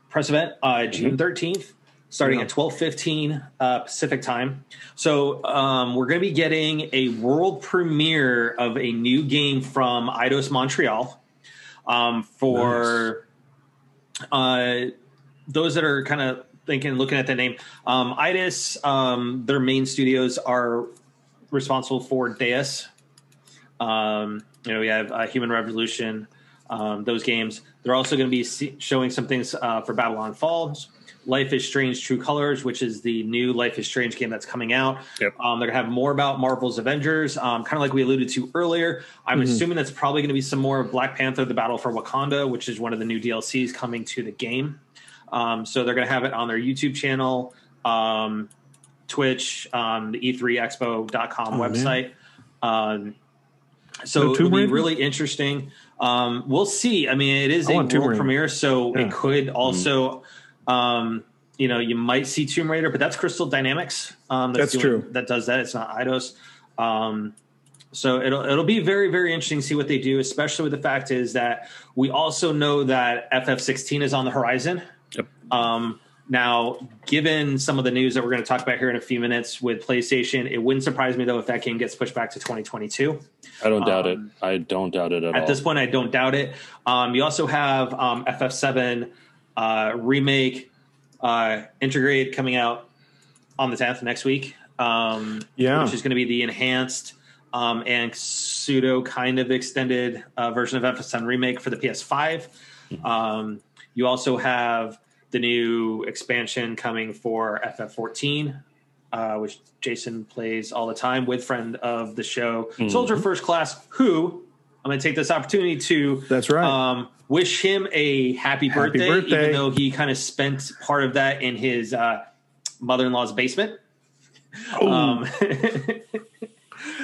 press event uh, June 13th, starting Yeah. at 12:15 uh, Pacific time. So um, we're going to be getting a world premiere of a new game from Eidos Montreal um, for uh, those that are kind of thinking, looking at the name, um, Eidos, um, their main studios are responsible for Deus. Um, you know, we have uh, Human Revolution, um, those games. They're also going to be see- showing some things uh, for Babylon's Fall. Life is Strange True Colors, which is the new Life is Strange game that's coming out. Yep. Um, they're going to have more about Marvel's Avengers, um, kind of like we alluded to earlier. I'm assuming that's probably going to be some more of Black Panther: The Battle for Wakanda, which is one of the new DLCs coming to the game. Um, so they're going to have it on their YouTube channel, um, Twitch, um, the E3Expo.com Oh, man. website. So No it'll be Raider? really interesting. Um, we'll see. I mean, it is I a want world Raider. premiere, so Yeah. it could also, um, you know, you might see Tomb Raider, but that's Crystal Dynamics. Um, That's doing- true. That does that. It's not Eidos. Um, so it'll it'll be very very interesting to see what they do, especially with the fact is that we also know that FF16 is on the horizon. Yep. Um, now, given some of the news that we're going to talk about here in a few minutes with PlayStation, it wouldn't surprise me though if that game gets pushed back to 2022. I don't doubt it. Um, I don't doubt it at, At all. this point, I don't doubt it. Um, you also have um, FF7 uh, remake uh, Intergrade coming out on the 10th next week. Um, Yeah. which is going to be the enhanced um, and pseudo kind of extended uh, version of FF7 remake for the PS5. Um, you also have the new expansion coming for FF14, uh, which Jason plays all the time with friend of the show, Soldier First Class, who I'm going to take this opportunity to That's right. um, wish him a happy, Happy birthday, birthday. even though he kind of spent part of that in his uh, mother-in-law's basement. oh, Um,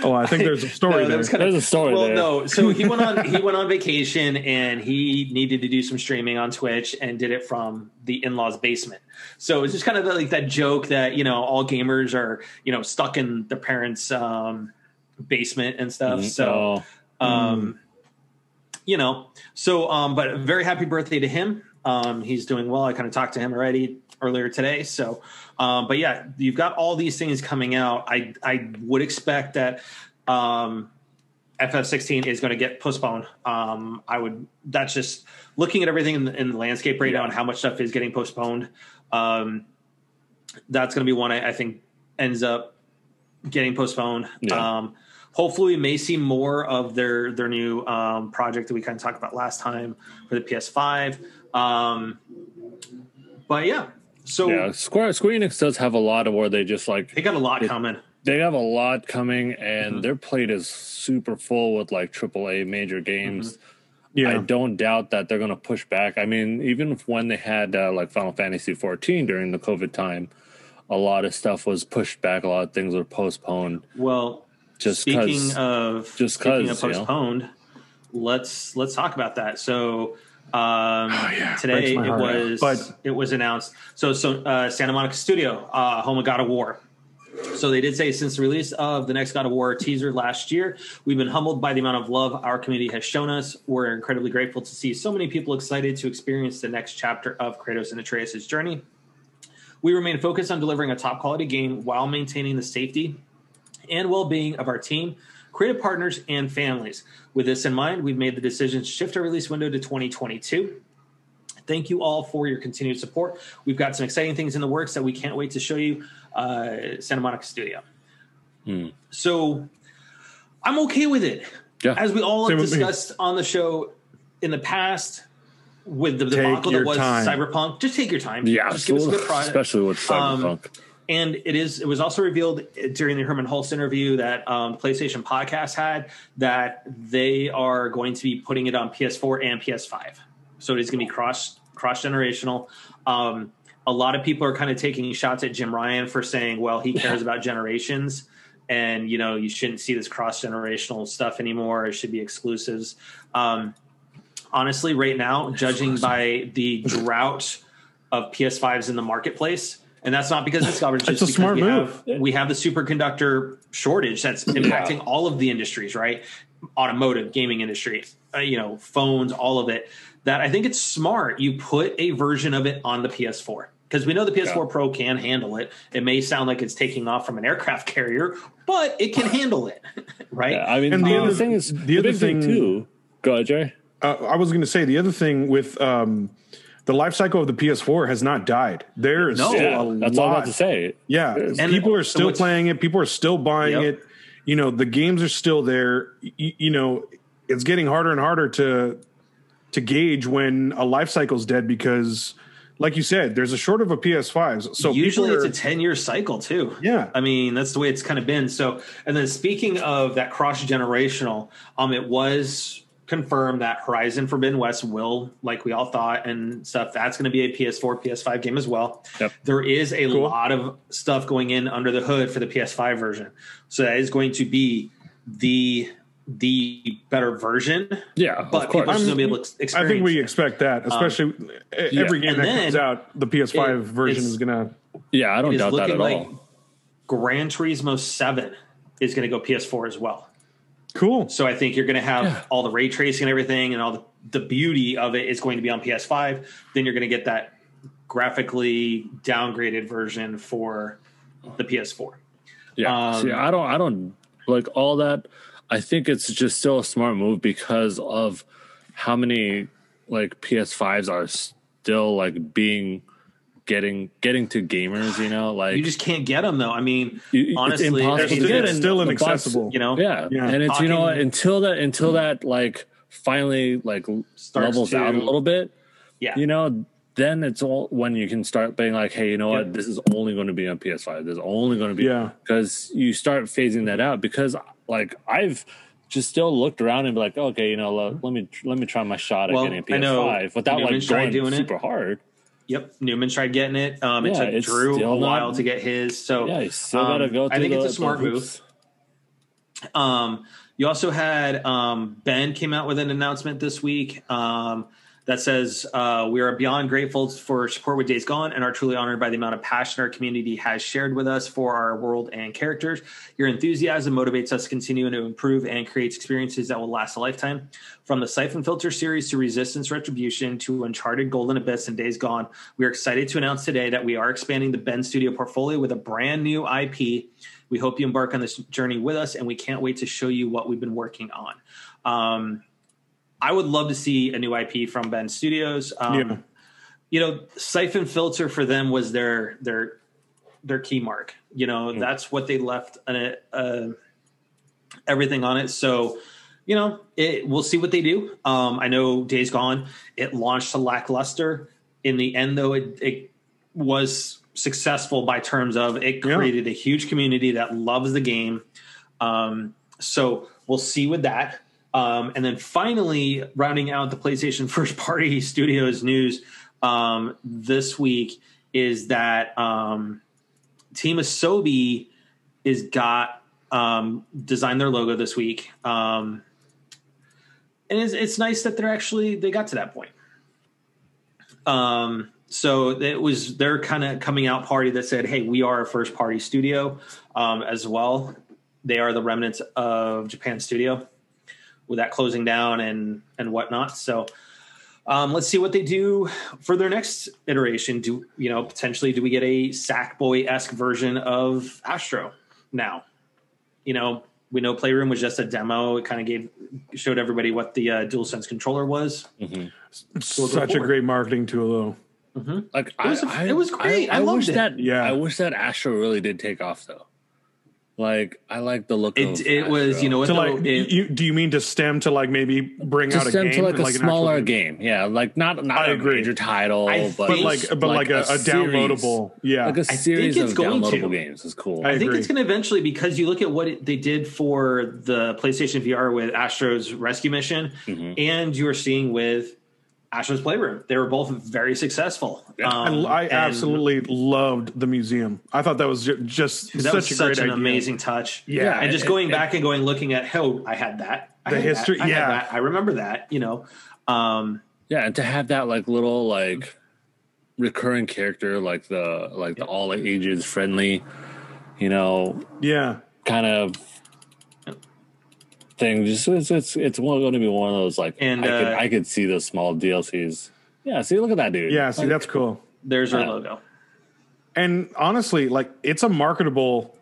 oh, I think there's a story no, there. kind of There's a story well, there. no. So he went on he went on vacation and he needed to do some streaming on Twitch and did it from the in-laws basement. So it's just kind of like that joke that you know all gamers are you know stuck in their parents' um, basement and stuff. So Oh, um, you know, so um, but very happy birthday to him. Um, he's doing well. I kind of talked to him already earlier today. So, um, but yeah, you've got all these things coming out. I I would expect that um, FF16 is going to get postponed. Um, I would. That's just looking at everything in the, in the landscape right now and how much stuff is getting postponed. Um, that's going to be one I, I think ends up getting postponed. Yeah. Um, hopefully, we may see more of their their new um, project that we kind of talked about last time for the PS5. Um, but yeah, so yeah. Square Square Enix does have a lot of where they just like they got a lot coming. they have a lot coming, and Mm-hmm. their plate is super full with like AAA major games. Mm-hmm. I don't doubt that they're going to push back. I mean, even when they had uh, like Final Fantasy 14 during the COVID time, a lot of stuff was pushed back. A lot of things were postponed. Well, Just speaking of just speaking of you know? postponed, let's let's talk about that. So um, Oh, yeah. today Breaks it was But- it was announced. So so uh, Santa Monica Studio, uh, home of God of War. So they did say since the release of the next God of War teaser last year, we've been humbled by the amount of love our community has shown us. We're incredibly grateful to see so many people excited to experience the next chapter of Kratos and Atreus' journey. We remain focused on delivering a top quality game while maintaining the safety and well being of our team, creative partners, and families. With this in mind, we've made the decision to shift our release window to 2022. Thank you all for your continued support. We've got some exciting things in the works that we can't wait to show you. Uh, Santa Monica Studio. Hmm. So I'm okay with it. Yeah. As we all Same have with me. discussed on the show in the past, with the Take debacle that was time. Cyberpunk. Just take your time. Yeah, just give us a good product. especially with Um, Cyberpunk. And it is. It was also revealed during the Hermen Hulst interview that um, PlayStation Podcast had that they are going to be putting it on PS4 and PS5. So it is going to be cross cross generational. Um, a lot of people are kind of taking shots at Jim Ryan for saying, "Well, he cares about generations." And you know you shouldn't see this cross generational stuff anymore. It should be exclusives. Um, honestly, right now, judging by the drought of PS5s in the marketplace, and that's not because it's garbage. That's just a smart we move. Have, we have the superconductor shortage that's impacting all of the industries, right? Automotive, gaming industry, uh, you know, phones, all of it. That I think it's smart. You put a version of it on the PS4 because we know the PS4 Yeah. Pro can handle it. It may sound like it's taking off from an aircraft carrier, but it can handle it, right? Yeah, I mean, And the, the other other- thing is the the, other big thing, thing- too. Go ahead, Jerry. Uh, I was going to say the other thing with um, the life cycle of the PS4 has not died. There is No. still Yeah, a that's all I have to say. Yeah, And- people are still what's- playing it. People are still buying Yep. it. You know, the games are still there. Y- you know, it's getting harder and harder to to gauge when a life cycle's dead because, like you said, there's a short of a PS5. So usually people it's a 10 year cycle too Yeah. i mean that's the way it's kind of been so and then speaking of that cross generational um it was confirmed that horizon forbidden west will like we all thought and stuff that's going to be a ps4 ps5 game as well Yep. there is a Cool. lot of stuff going in under the hood for the ps5 version so that is going to be the the better version Yeah, but of course. people are still going to be able to experience I think we it. expect that, especially um, e- every game And that comes out, the PS5 it- version is gonna. yeah, I don't doubt that looking at like all. Gran Turismo 7 is going to go PS4 as well. Cool. So I think you're going to have Yeah. all the ray tracing and everything, and all the, the beauty of it is going to be on PS5. Then you're going to get that graphically downgraded version for the PS4. Yeah. Um, See, I don't, I don't like all that. I think it's just still a smart move because of how many like PS5s are still like being getting getting to gamers. You know, like You just can't get them though. I mean, You- it's honestly, impossible I hate to to get It's still the box- inaccessible. you know, yeah. Yeah. and it's you know until that until that like finally like Starts levels to- out a little bit. yeah. You know, then it's all when you can start being like, hey, you know what, this is only going to be on PS5. There's only going to be Yeah. because you start phasing that out because like I've just still looked around and be like, okay, you know, let, mm-hmm. let me let me try my shot at Well, getting a I know PS5 without like going doing it. super hard. Yep, Newman tried getting it. Um, it Yeah, took Drew a still not- while to get his. So Yeah, still um, got to go. I think the, it's a smart move. Um, you also had um, Bend came out with an announcement this week um, that says uh, we are beyond grateful for support with Days Gone and are truly honored by the amount of passion our community has shared with us for our world and characters. Your enthusiasm motivates us to continue to improve and creates experiences that will last a lifetime. From the Syphon Filter series to Resistance Retribution to Uncharted Golden Abyss and Days Gone, we are excited to announce today that we are expanding the Bend Studio portfolio with a brand new IP. We hope you embark on this journey with us, and we can't wait to show you what we've been working on. Um, I would love to see a new IP from Bend Studios. Um, Yeah. You know, Syphon Filter for them was their their their key mark. You know, that's what they left uh, uh, everything on it. So, you know, it, we'll see what they do. Um, I know Days Gone it launched to lackluster. In the end, though, it, it was successful by terms of it Yeah. created a huge community that loves the game. Um, so we'll see with that. Um, and then finally, rounding out the PlayStation first party studios news um, this week is that um, Team Asobi is got um, designed their logo this week, um, and it's, it's nice that they're actually they got to that point. Um, so it was their kind of coming out party that said, "Hey, we are a first party studio um, as well. They are the remnants of Japan Studio, with that closing down and and whatnot." So um, let's see what they do for their next iteration. Do you know potentially do we get a Sackboy esque version of Astro now? You know, we know Playroom was just a demo. It kind of gave showed everybody what the uh, DualSense controller was. Such a great marketing tool, though. Like was- I, it was great. I I, loved wish it. that. Yeah. I wish that Astro really did take off though. Like I like the look. It of it was Astro. you know what To though? like, It- you, do you mean to stem to like maybe bring out just a game to like a smaller game? game. Yeah, like not not I a agree. major title, I but, but think- like but like, a, a, series. downloadable? Yeah, like a think series it's of going to. downloadable games is cool. I I think it's going to eventually because you look at what it, they did for the PlayStation VR with Astro's Rescue Mission, Mm-hmm. and you are seeing with Astro's Playroom. They were both very successful. Yeah. I, Um, I and absolutely loved the museum. I thought that was ju- just that such was a such great an idea. amazing touch. Yeah, and just going it- back and going looking at, oh, I had that. I The had that, history- I yeah. that, I remember that. You know, um, yeah, and to have that like little like recurring character, like the like the all ages friendly, you know, Yeah, kind of thing. Just it's it's it's going to be one of those like And, I could uh, I could see those small DLCs. Yeah, see, look at that dude. yeah. See, Like, that's cool. there's our Yeah. logo. And honestly, like it's a marketable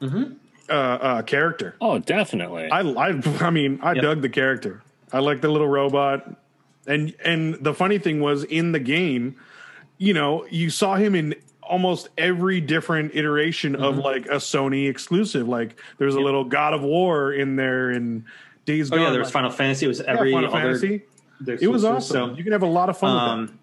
Mm-hmm. uh, uh, character. oh, definitely. I, I, I mean, I Yep. dug the character. I like the little robot, and and the funny thing was in the game, you know, you saw him in almost every different iteration of Mm-hmm. like a Sony exclusive. Like there's a little God of War in there, and Days Oh Gone. yeah, there was like, Final Fantasy. It was yeah, every Final other. Fantasy. It was awesome. So, you can have a lot of fun with that. Um,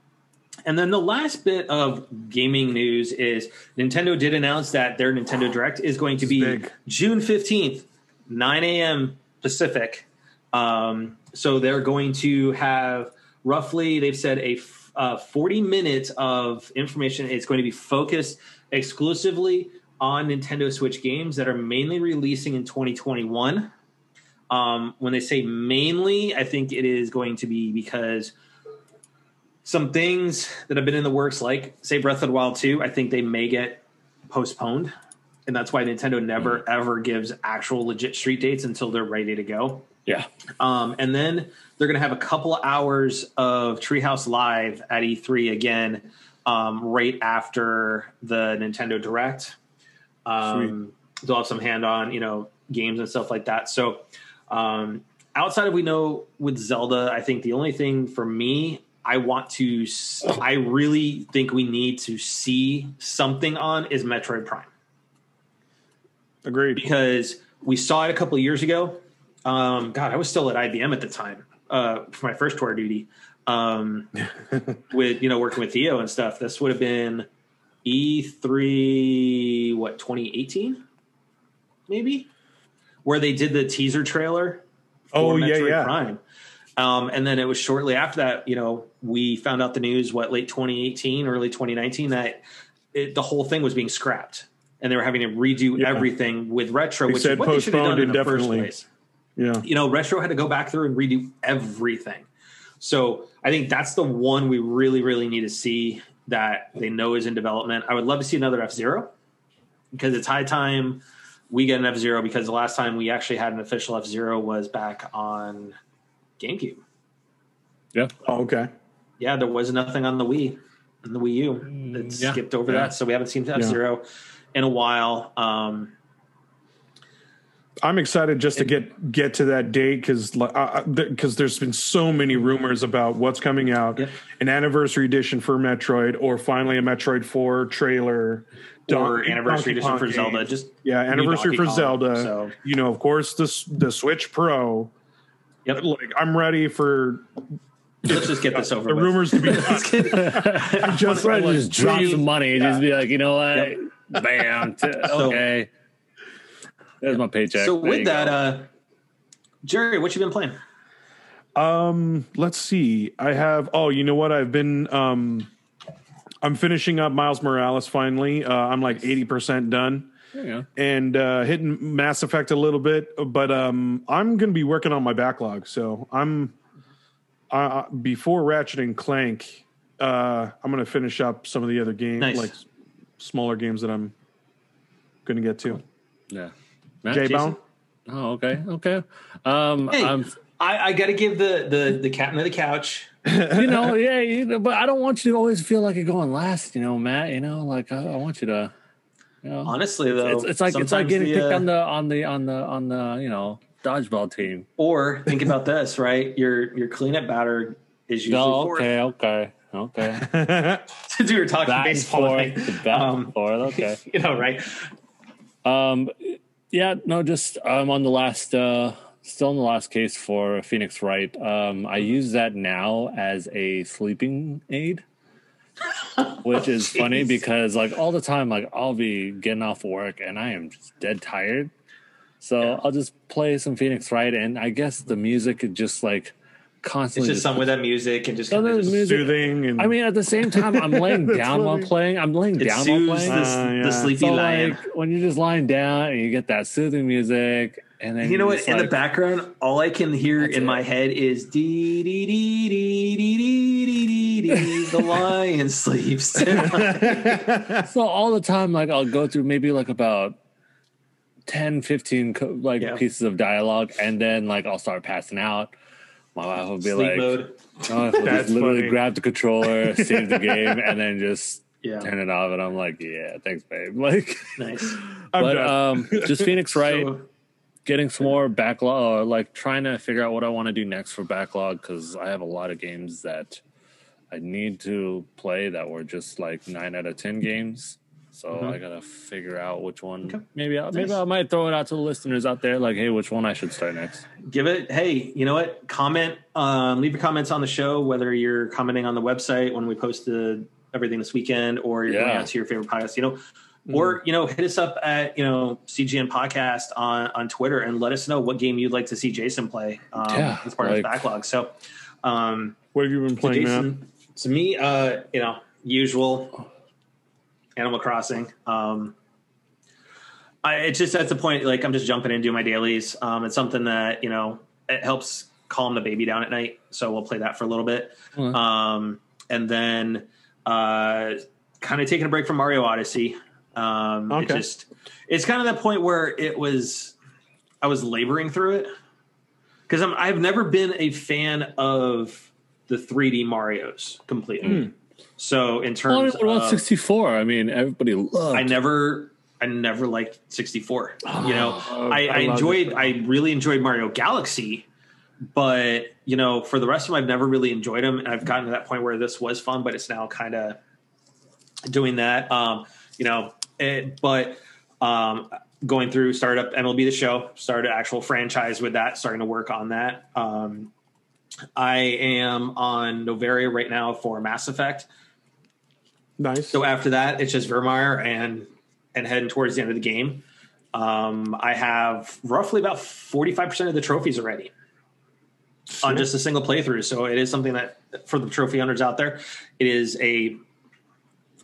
and then the last bit of gaming news is Nintendo did announce that their Nintendo Direct is going to be big. June 15th, 9 a.m. Pacific. Um, so they're going to have roughly, they've said, a uh, 40 minutes of information. It's going to be focused exclusively on Nintendo Switch games that are mainly releasing in 2021. Um, when they say mainly, I think it is going to be because some things that have been in the works, like say Breath of the Wild 2, I think they may get postponed. And that's why Nintendo never ever gives actual legit street dates until they're ready to go. Yeah, Um, and then they're going to have a couple of hours of Treehouse Live at E3 again, um, right after the Nintendo Direct. Um, they'll have some hand on, you know, games and stuff like that. So, um, outside of we know with Zelda, I think the only thing for me, I want to, I really think we need to see something on is Metroid Prime Agreed. because we saw it a couple of years ago. Um, God, I was still at IBM at the time uh, for my first tour duty. Um, with you know working with Theo and stuff. This would have been E3 what 2018 maybe where they did the teaser trailer Oh, for yeah, Metroid yeah. Prime. Um, and then it was shortly after that, you know, we found out the news, what, late 2018, early 2019, that it, the whole thing was being scrapped. And they were having to redo Yeah. everything with Retro, They which is what they should have done in the first place. Yeah. You know, Retro had to go back through and redo everything. So I think that's the one we really, really need to see that they know is in development. I would love to see another F Zero because it's high time we get an F Zero because the last time we actually had an official F Zero was back on GameCube. yeah. Oh, okay. Yeah, there was nothing on the Wii and the Wii U. It Mm, yeah. skipped over Yeah. that, so we haven't seen F Zero in a while. Um, I'm excited just to get get to that date because because uh, uh, there's been so many mm-hmm. rumors about what's coming out, Yep. an anniversary edition for Metroid, or finally a Metroid Four trailer, or Don- anniversary Donkey edition Kong for game. Zelda. Just yeah, anniversary for Kong, Zelda. So You know, of course, the the Switch Pro. yep, Like I'm ready for let's just get this over the with. rumors to be. Let's get- I just Right, like, just drop some money. Just be like, you know what? Bam. T- okay. There's my paycheck. so There with that, go. uh, Jerry, what you been playing? Um, let's see. I have. Oh, you know what? I've been. Um, I'm finishing up Miles Morales. Finally, uh, I'm like eighty percent done, There you go. and uh, hitting Mass Effect a little bit. But um, I'm going to be working on my backlog. So I'm uh, before Ratchet and Clank. Uh, I'm going to finish up some of the other games, Nice. like smaller games that I'm going to get to. Yeah. Matt, J Jason? Bone. Oh, okay. Okay. Um, Hey, I'm, I, I got to give the the the captain of the couch. you know, yeah, you know, but I don't want you to always feel like you're going last, you know, Matt. You know, like I, I want you to, you know, Honestly, though, it's, it's like it's like getting the, picked uh, on the on the on the on the you know dodgeball team. Or think about this, right? Your your cleanup batter is usually No, fourth. okay, okay, okay. Since we were talking Back and baseball, forth, I think, back um, and forth. Okay. you know, right? Um, Yeah, no, just I'm on the last, uh, still in the last case for Phoenix Wright. Um, I use that now as a sleeping aid, which is funny because like all the time, like I'll be getting off work and I am just dead tired. So Yeah. I'll just play some Phoenix Wright, and I guess the music just like It's constantly. just something with that music and just kind of of just, music- Soothing and I mean, at the same time, I'm laying down while playing. I'm laying it down while playing. the, Uh, yeah. the sleepy So lion. like when you're just lying down and you get that soothing music, and then you know what? just In the background, all I can hear in it. my head is dee dee dee dee dee dee dee dee dee. The lion sleeps. So all the time, like I'll go through maybe like about 10, 15 co- like Yeah. pieces of dialogue, and then like I'll start passing out. My wife will be Sleep like, mode. "Oh, I will That's just literally funny. grab the controller, save the game, and then just Yeah, turn it off." And I'm like, "Yeah, thanks, babe." Like, nice. But um, just Phoenix Wright, So, getting some more backlog, or like trying to figure out what I want to do next for backlog because I have a lot of games that I need to play that were just like nine out of ten games. So Mhm. I gotta figure out which one. Okay. Maybe I, maybe. I might throw it out to the listeners out there, like, hey, which one I should start next. give it. Hey, you know what? Comment. Um, leave your comments on the show. Whether you're commenting on the website when we posted everything this weekend, or you're going Yeah. out to your favorite podcast. You know. Or you know, hit us up at you know CGN podcast on on Twitter and let us know what game you'd like to see Jason play um, Yeah, as part of his backlog. So, um, what have you been So playing now? Jason, to me, uh, you know, usual Animal Crossing. Um, I, it's just at the point like I'm just jumping in and doing my dailies. Um, it's something that you know it helps calm the baby down at night, so we'll play that for a little bit, Mhm. um, and then uh, kind of taking a break from Mario Odyssey. Um, It Okay. just it's kind of that point where it was I was laboring through it because I've never been a fan of the 3D Mario's completely. So in Oh, terms what about of, 64? I mean, everybody loved. I never, I never liked 64. you know, Oh, I, I, I enjoyed. I really enjoyed Mario Galaxy, but you know, for the rest of them, I've never really enjoyed them. And I've gotten to that point where this was fun, but it's now kind of doing that. Um, you know, it, but um, going through startup MLB the show, started actual franchise with that, starting to work on that. Um, I am on Noveria right now for Mass Effect. Nice. So after that, it's just Virmire and and heading towards the end of the game. Um, I have roughly about forty five percent of the trophies already on just a single playthrough. So it is something that for the trophy hunters out there, it is a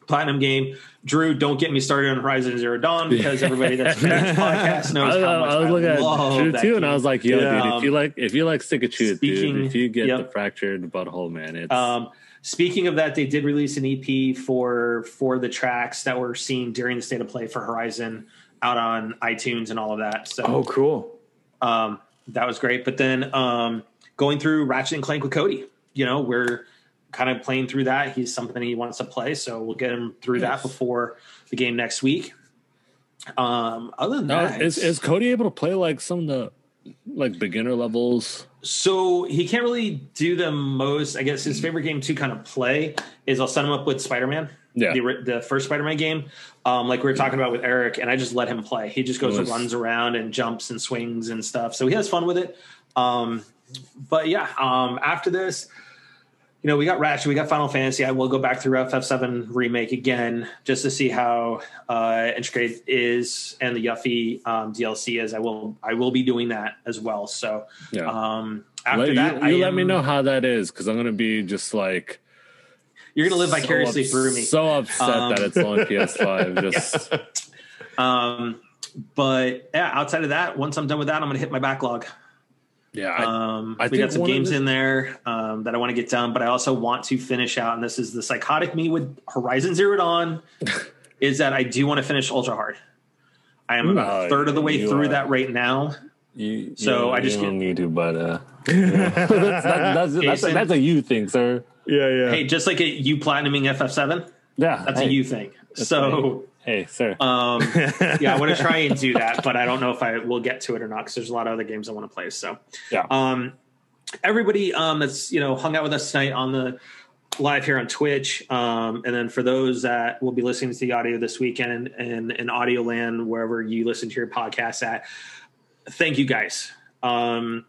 platinum game. Drew, don't get me started on Horizon Zero Dawn because everybody that's been on this podcast knows I, how much I was looking love at Chew that too, game. and I was like, "Yo, Yeah. dude, if you like, if you like stick a chew, dude, if you get the yep. fractured butthole, man, it's Um, speaking of that, they did release an EP for for the tracks that were seen during the state of play for Horizon out on iTunes and all of that. So oh, cool. um, that was great. But then um, going through Ratchet and Clank with Cody, you know, we're kind of playing through that. He's something he wants to play, so we'll get him through that before the game next week. Um, other than Now, that, is is Cody able to play like some of the like beginner levels? So he can't really do the most. I guess his favorite game to kind of play is I'll set him up with Spider Man. Yeah. the, the first Spider Man game, um, like we were talking about with Eric, and I just let him play. He just goes Nice. and runs around and jumps and swings and stuff. So he has fun with it. Um, but yeah, um, after this, you know, we got Ratchet, we got Final Fantasy. I will go back through FF7 remake again just to see how uh, intricate is and the Yuffie um, DLC is. I will I will be doing that as well. So Yeah. um, after Let, that, you, you I let me know how that is because I'm gonna be just like You're gonna live vicariously ups- through me. So upset Um, that it's on PS5. Just Um, but yeah, outside of that, once I'm done with that, I'm gonna hit my backlog. Yeah, I, Um, I we got some games the- in there um, that I want to get done, but I also want to finish out. And this is the psychotic me with Horizon Zero Dawn. is that I do want to finish Ultra Hard. I am about a third of the way you through are. that right now. you, so you, I just you get- don't need to, but uh, that's, that's, that's, that's, a, that's a you thing, sir. Yeah, yeah. Hey, just like a, you platinuming FF7, Yeah, that's hey, a you thing. So. Hey, sir. Um, yeah, I want to try and do that, but I don't know if I will get to it or not because there's a lot of other games I want to play. So, yeah, um, everybody um, that's you know hung out with us tonight on the live here on Twitch. Um, and then for those that will be listening to the audio this weekend and in audio land, wherever you listen to your podcast at, thank you guys. Um,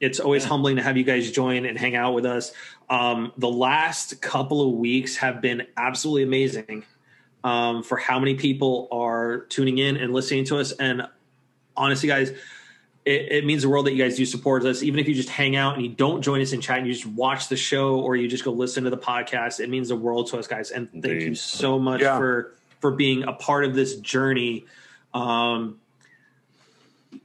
it's always humbling to have you guys join and hang out with us. Um, the last couple of weeks have been absolutely amazing um, for how many people are tuning in and listening to us. And honestly, guys, it, it, means the world that you guys do support us. Even if you just hang out and you don't join us in chat and you just watch the show or you just go listen to the podcast, it means the world to us, guys. And thank Indeed. you so much yeah. for for being a part of this journey. Um,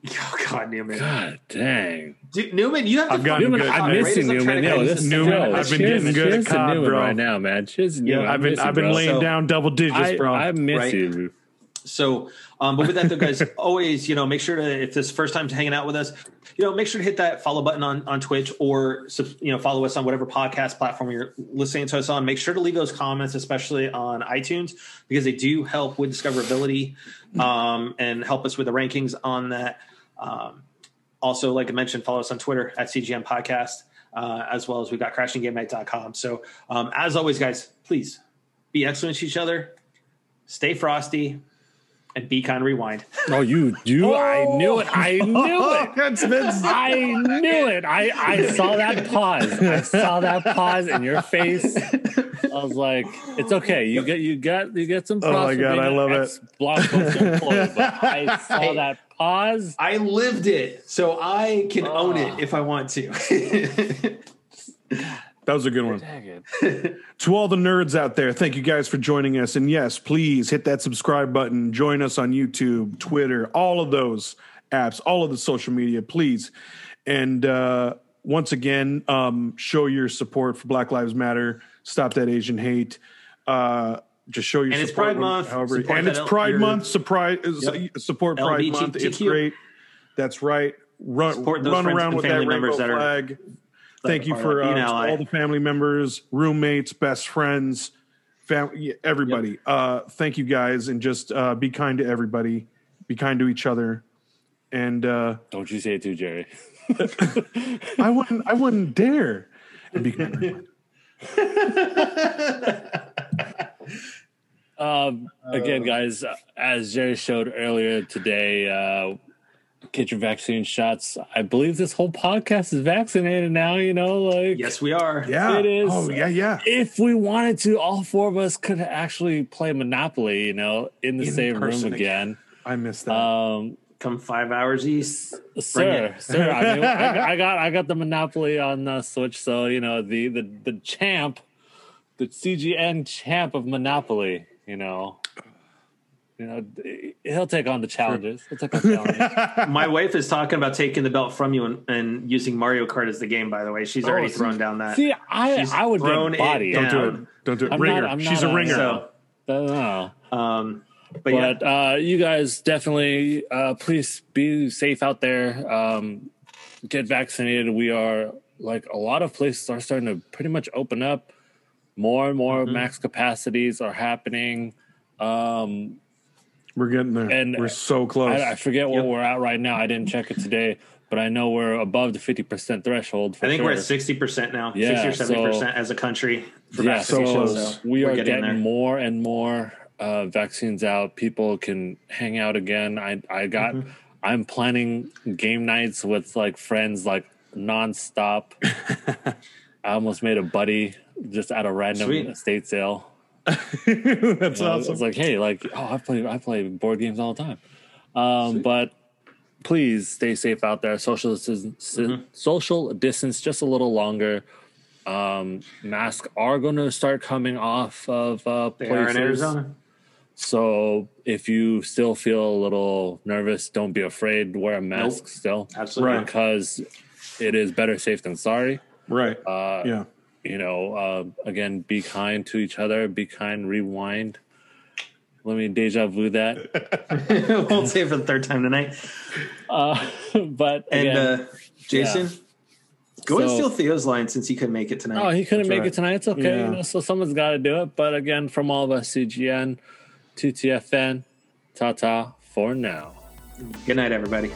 oh God, Newman! God dang, Dude, Newman, you have to. I've gotten Newman, good. I'm missing Newman. Yo, this Newman, yo, I've been getting good at COD, Newman bro. right now, man. Cheers, Newman. Yeah, I've been I've been laying so, down double digits, bro. I, I miss right? you. So, um, but with that, though, guys, always, you know, make sure to, if this first time to hanging out with us, you know, make sure to hit that follow button on, on Twitch or, you know, follow us on whatever podcast platform you're listening to us on. Make sure to leave those comments, especially on iTunes, because they do help with discoverability um, and help us with the rankings on that. Um, also, like I mentioned, follow us on Twitter at CGN Podcast, uh, as well as we've got crashinggamenight.com. So, um, as always, guys, please be excellent to each other, stay frosty, and be kind rewind. Oh, you you! Oh. I knew it! I knew it! That's Vince. I knew it! I I saw that pause. I saw that pause in your face. I was like, "It's okay. You get you got you get some." Oh my god, I love it! Blockbuster employee, but I saw that pause. I lived it, so I can oh. own it ah. if I want to. That was a good one. to all the nerds out there, thank you guys for joining us. And yes, please hit that subscribe button. Join us on YouTube, Twitter, all of those apps, all of the social media, please. And uh, once again, um, show your support for Black Lives Matter. Stop that Asian hate. Uh, just show your and support. It's Pride Month. However, and it's Pride L- Month. Surprise, yep. Support Pride LBGTQ. Month. It's great. That's right. Run, run around with that rainbow flag. Are- Thank you for uh, all the family members, roommates, best friends, family, everybody. Yep. Uh, thank you guys, and just uh, be kind to everybody. Be kind to each other, and uh, don't you say it too, Jerry. I wouldn't. I wouldn't dare. And be kind. um, again, guys, as Jerry showed earlier today, uh, get your vaccine shots. I believe this whole podcast is vaccinated now, you know, like Yes, we are. Yeah. It is. Oh, yeah, yeah. If we wanted to, all four of us could actually play Monopoly, you know, in the in same room again. again. I missed that. Um come 5 hours east. Sir, sir, I, mean, I, I, got I got the Monopoly on the Switch, so, you know, the the the champ, the CGN champ of Monopoly, you know. You know, he'll take on the challenges. He'll take on challenges. My wife is talking about taking the belt from you and, and, using Mario Kart as the game. By the way, she's already oh, thrown down that. See, I She's I would thrown body. Don't do it. Don't do it. I'm ringer. Not, She's a, a ringer. So, no. Um, but, but yeah. uh, you guys definitely uh, please be safe out there. Um, get vaccinated. We are like a lot of places are starting to pretty much open up. More and more mm-hmm. max capacities are happening. Um, we're getting there. And we're so close. I, I forget where yep. we're at right now. I didn't check it today, but I know we're above the fifty percent threshold. I think sure. we're at sixty percent now. Yeah, sixty or seventy so, percent as a country for yeah, So, so we are getting, getting more and more uh, vaccines out. People can hang out again. I I got. Mm-hmm. I'm planning game nights with like friends like nonstop. I almost made a buddy just at a random Sweet. estate sale. That's know, awesome. It's like, hey, like, oh, I play, I play board games all the time. Um, but please stay safe out there. Social distance, mm-hmm. social distance, just a little longer. Um, masks are going to start coming off of uh, they places. in Arizona. So if you still feel a little nervous, don't be afraid. Wear a mask nope. still, absolutely, because it is better safe than sorry. Right. Uh, yeah you know, uh, again, be kind to each other, be kind, rewind. Let me deja vu that. Won't say it for the third time tonight. Uh, but and again, uh, Jason, yeah. go so, and steal Theo's line since he couldn't make it tonight. Oh, he couldn't That's make right. it tonight. It's okay. Yeah. You know, so someone's got to do it. But again, from all of us, CGN, 2TFN, ta ta for now. Good night, everybody.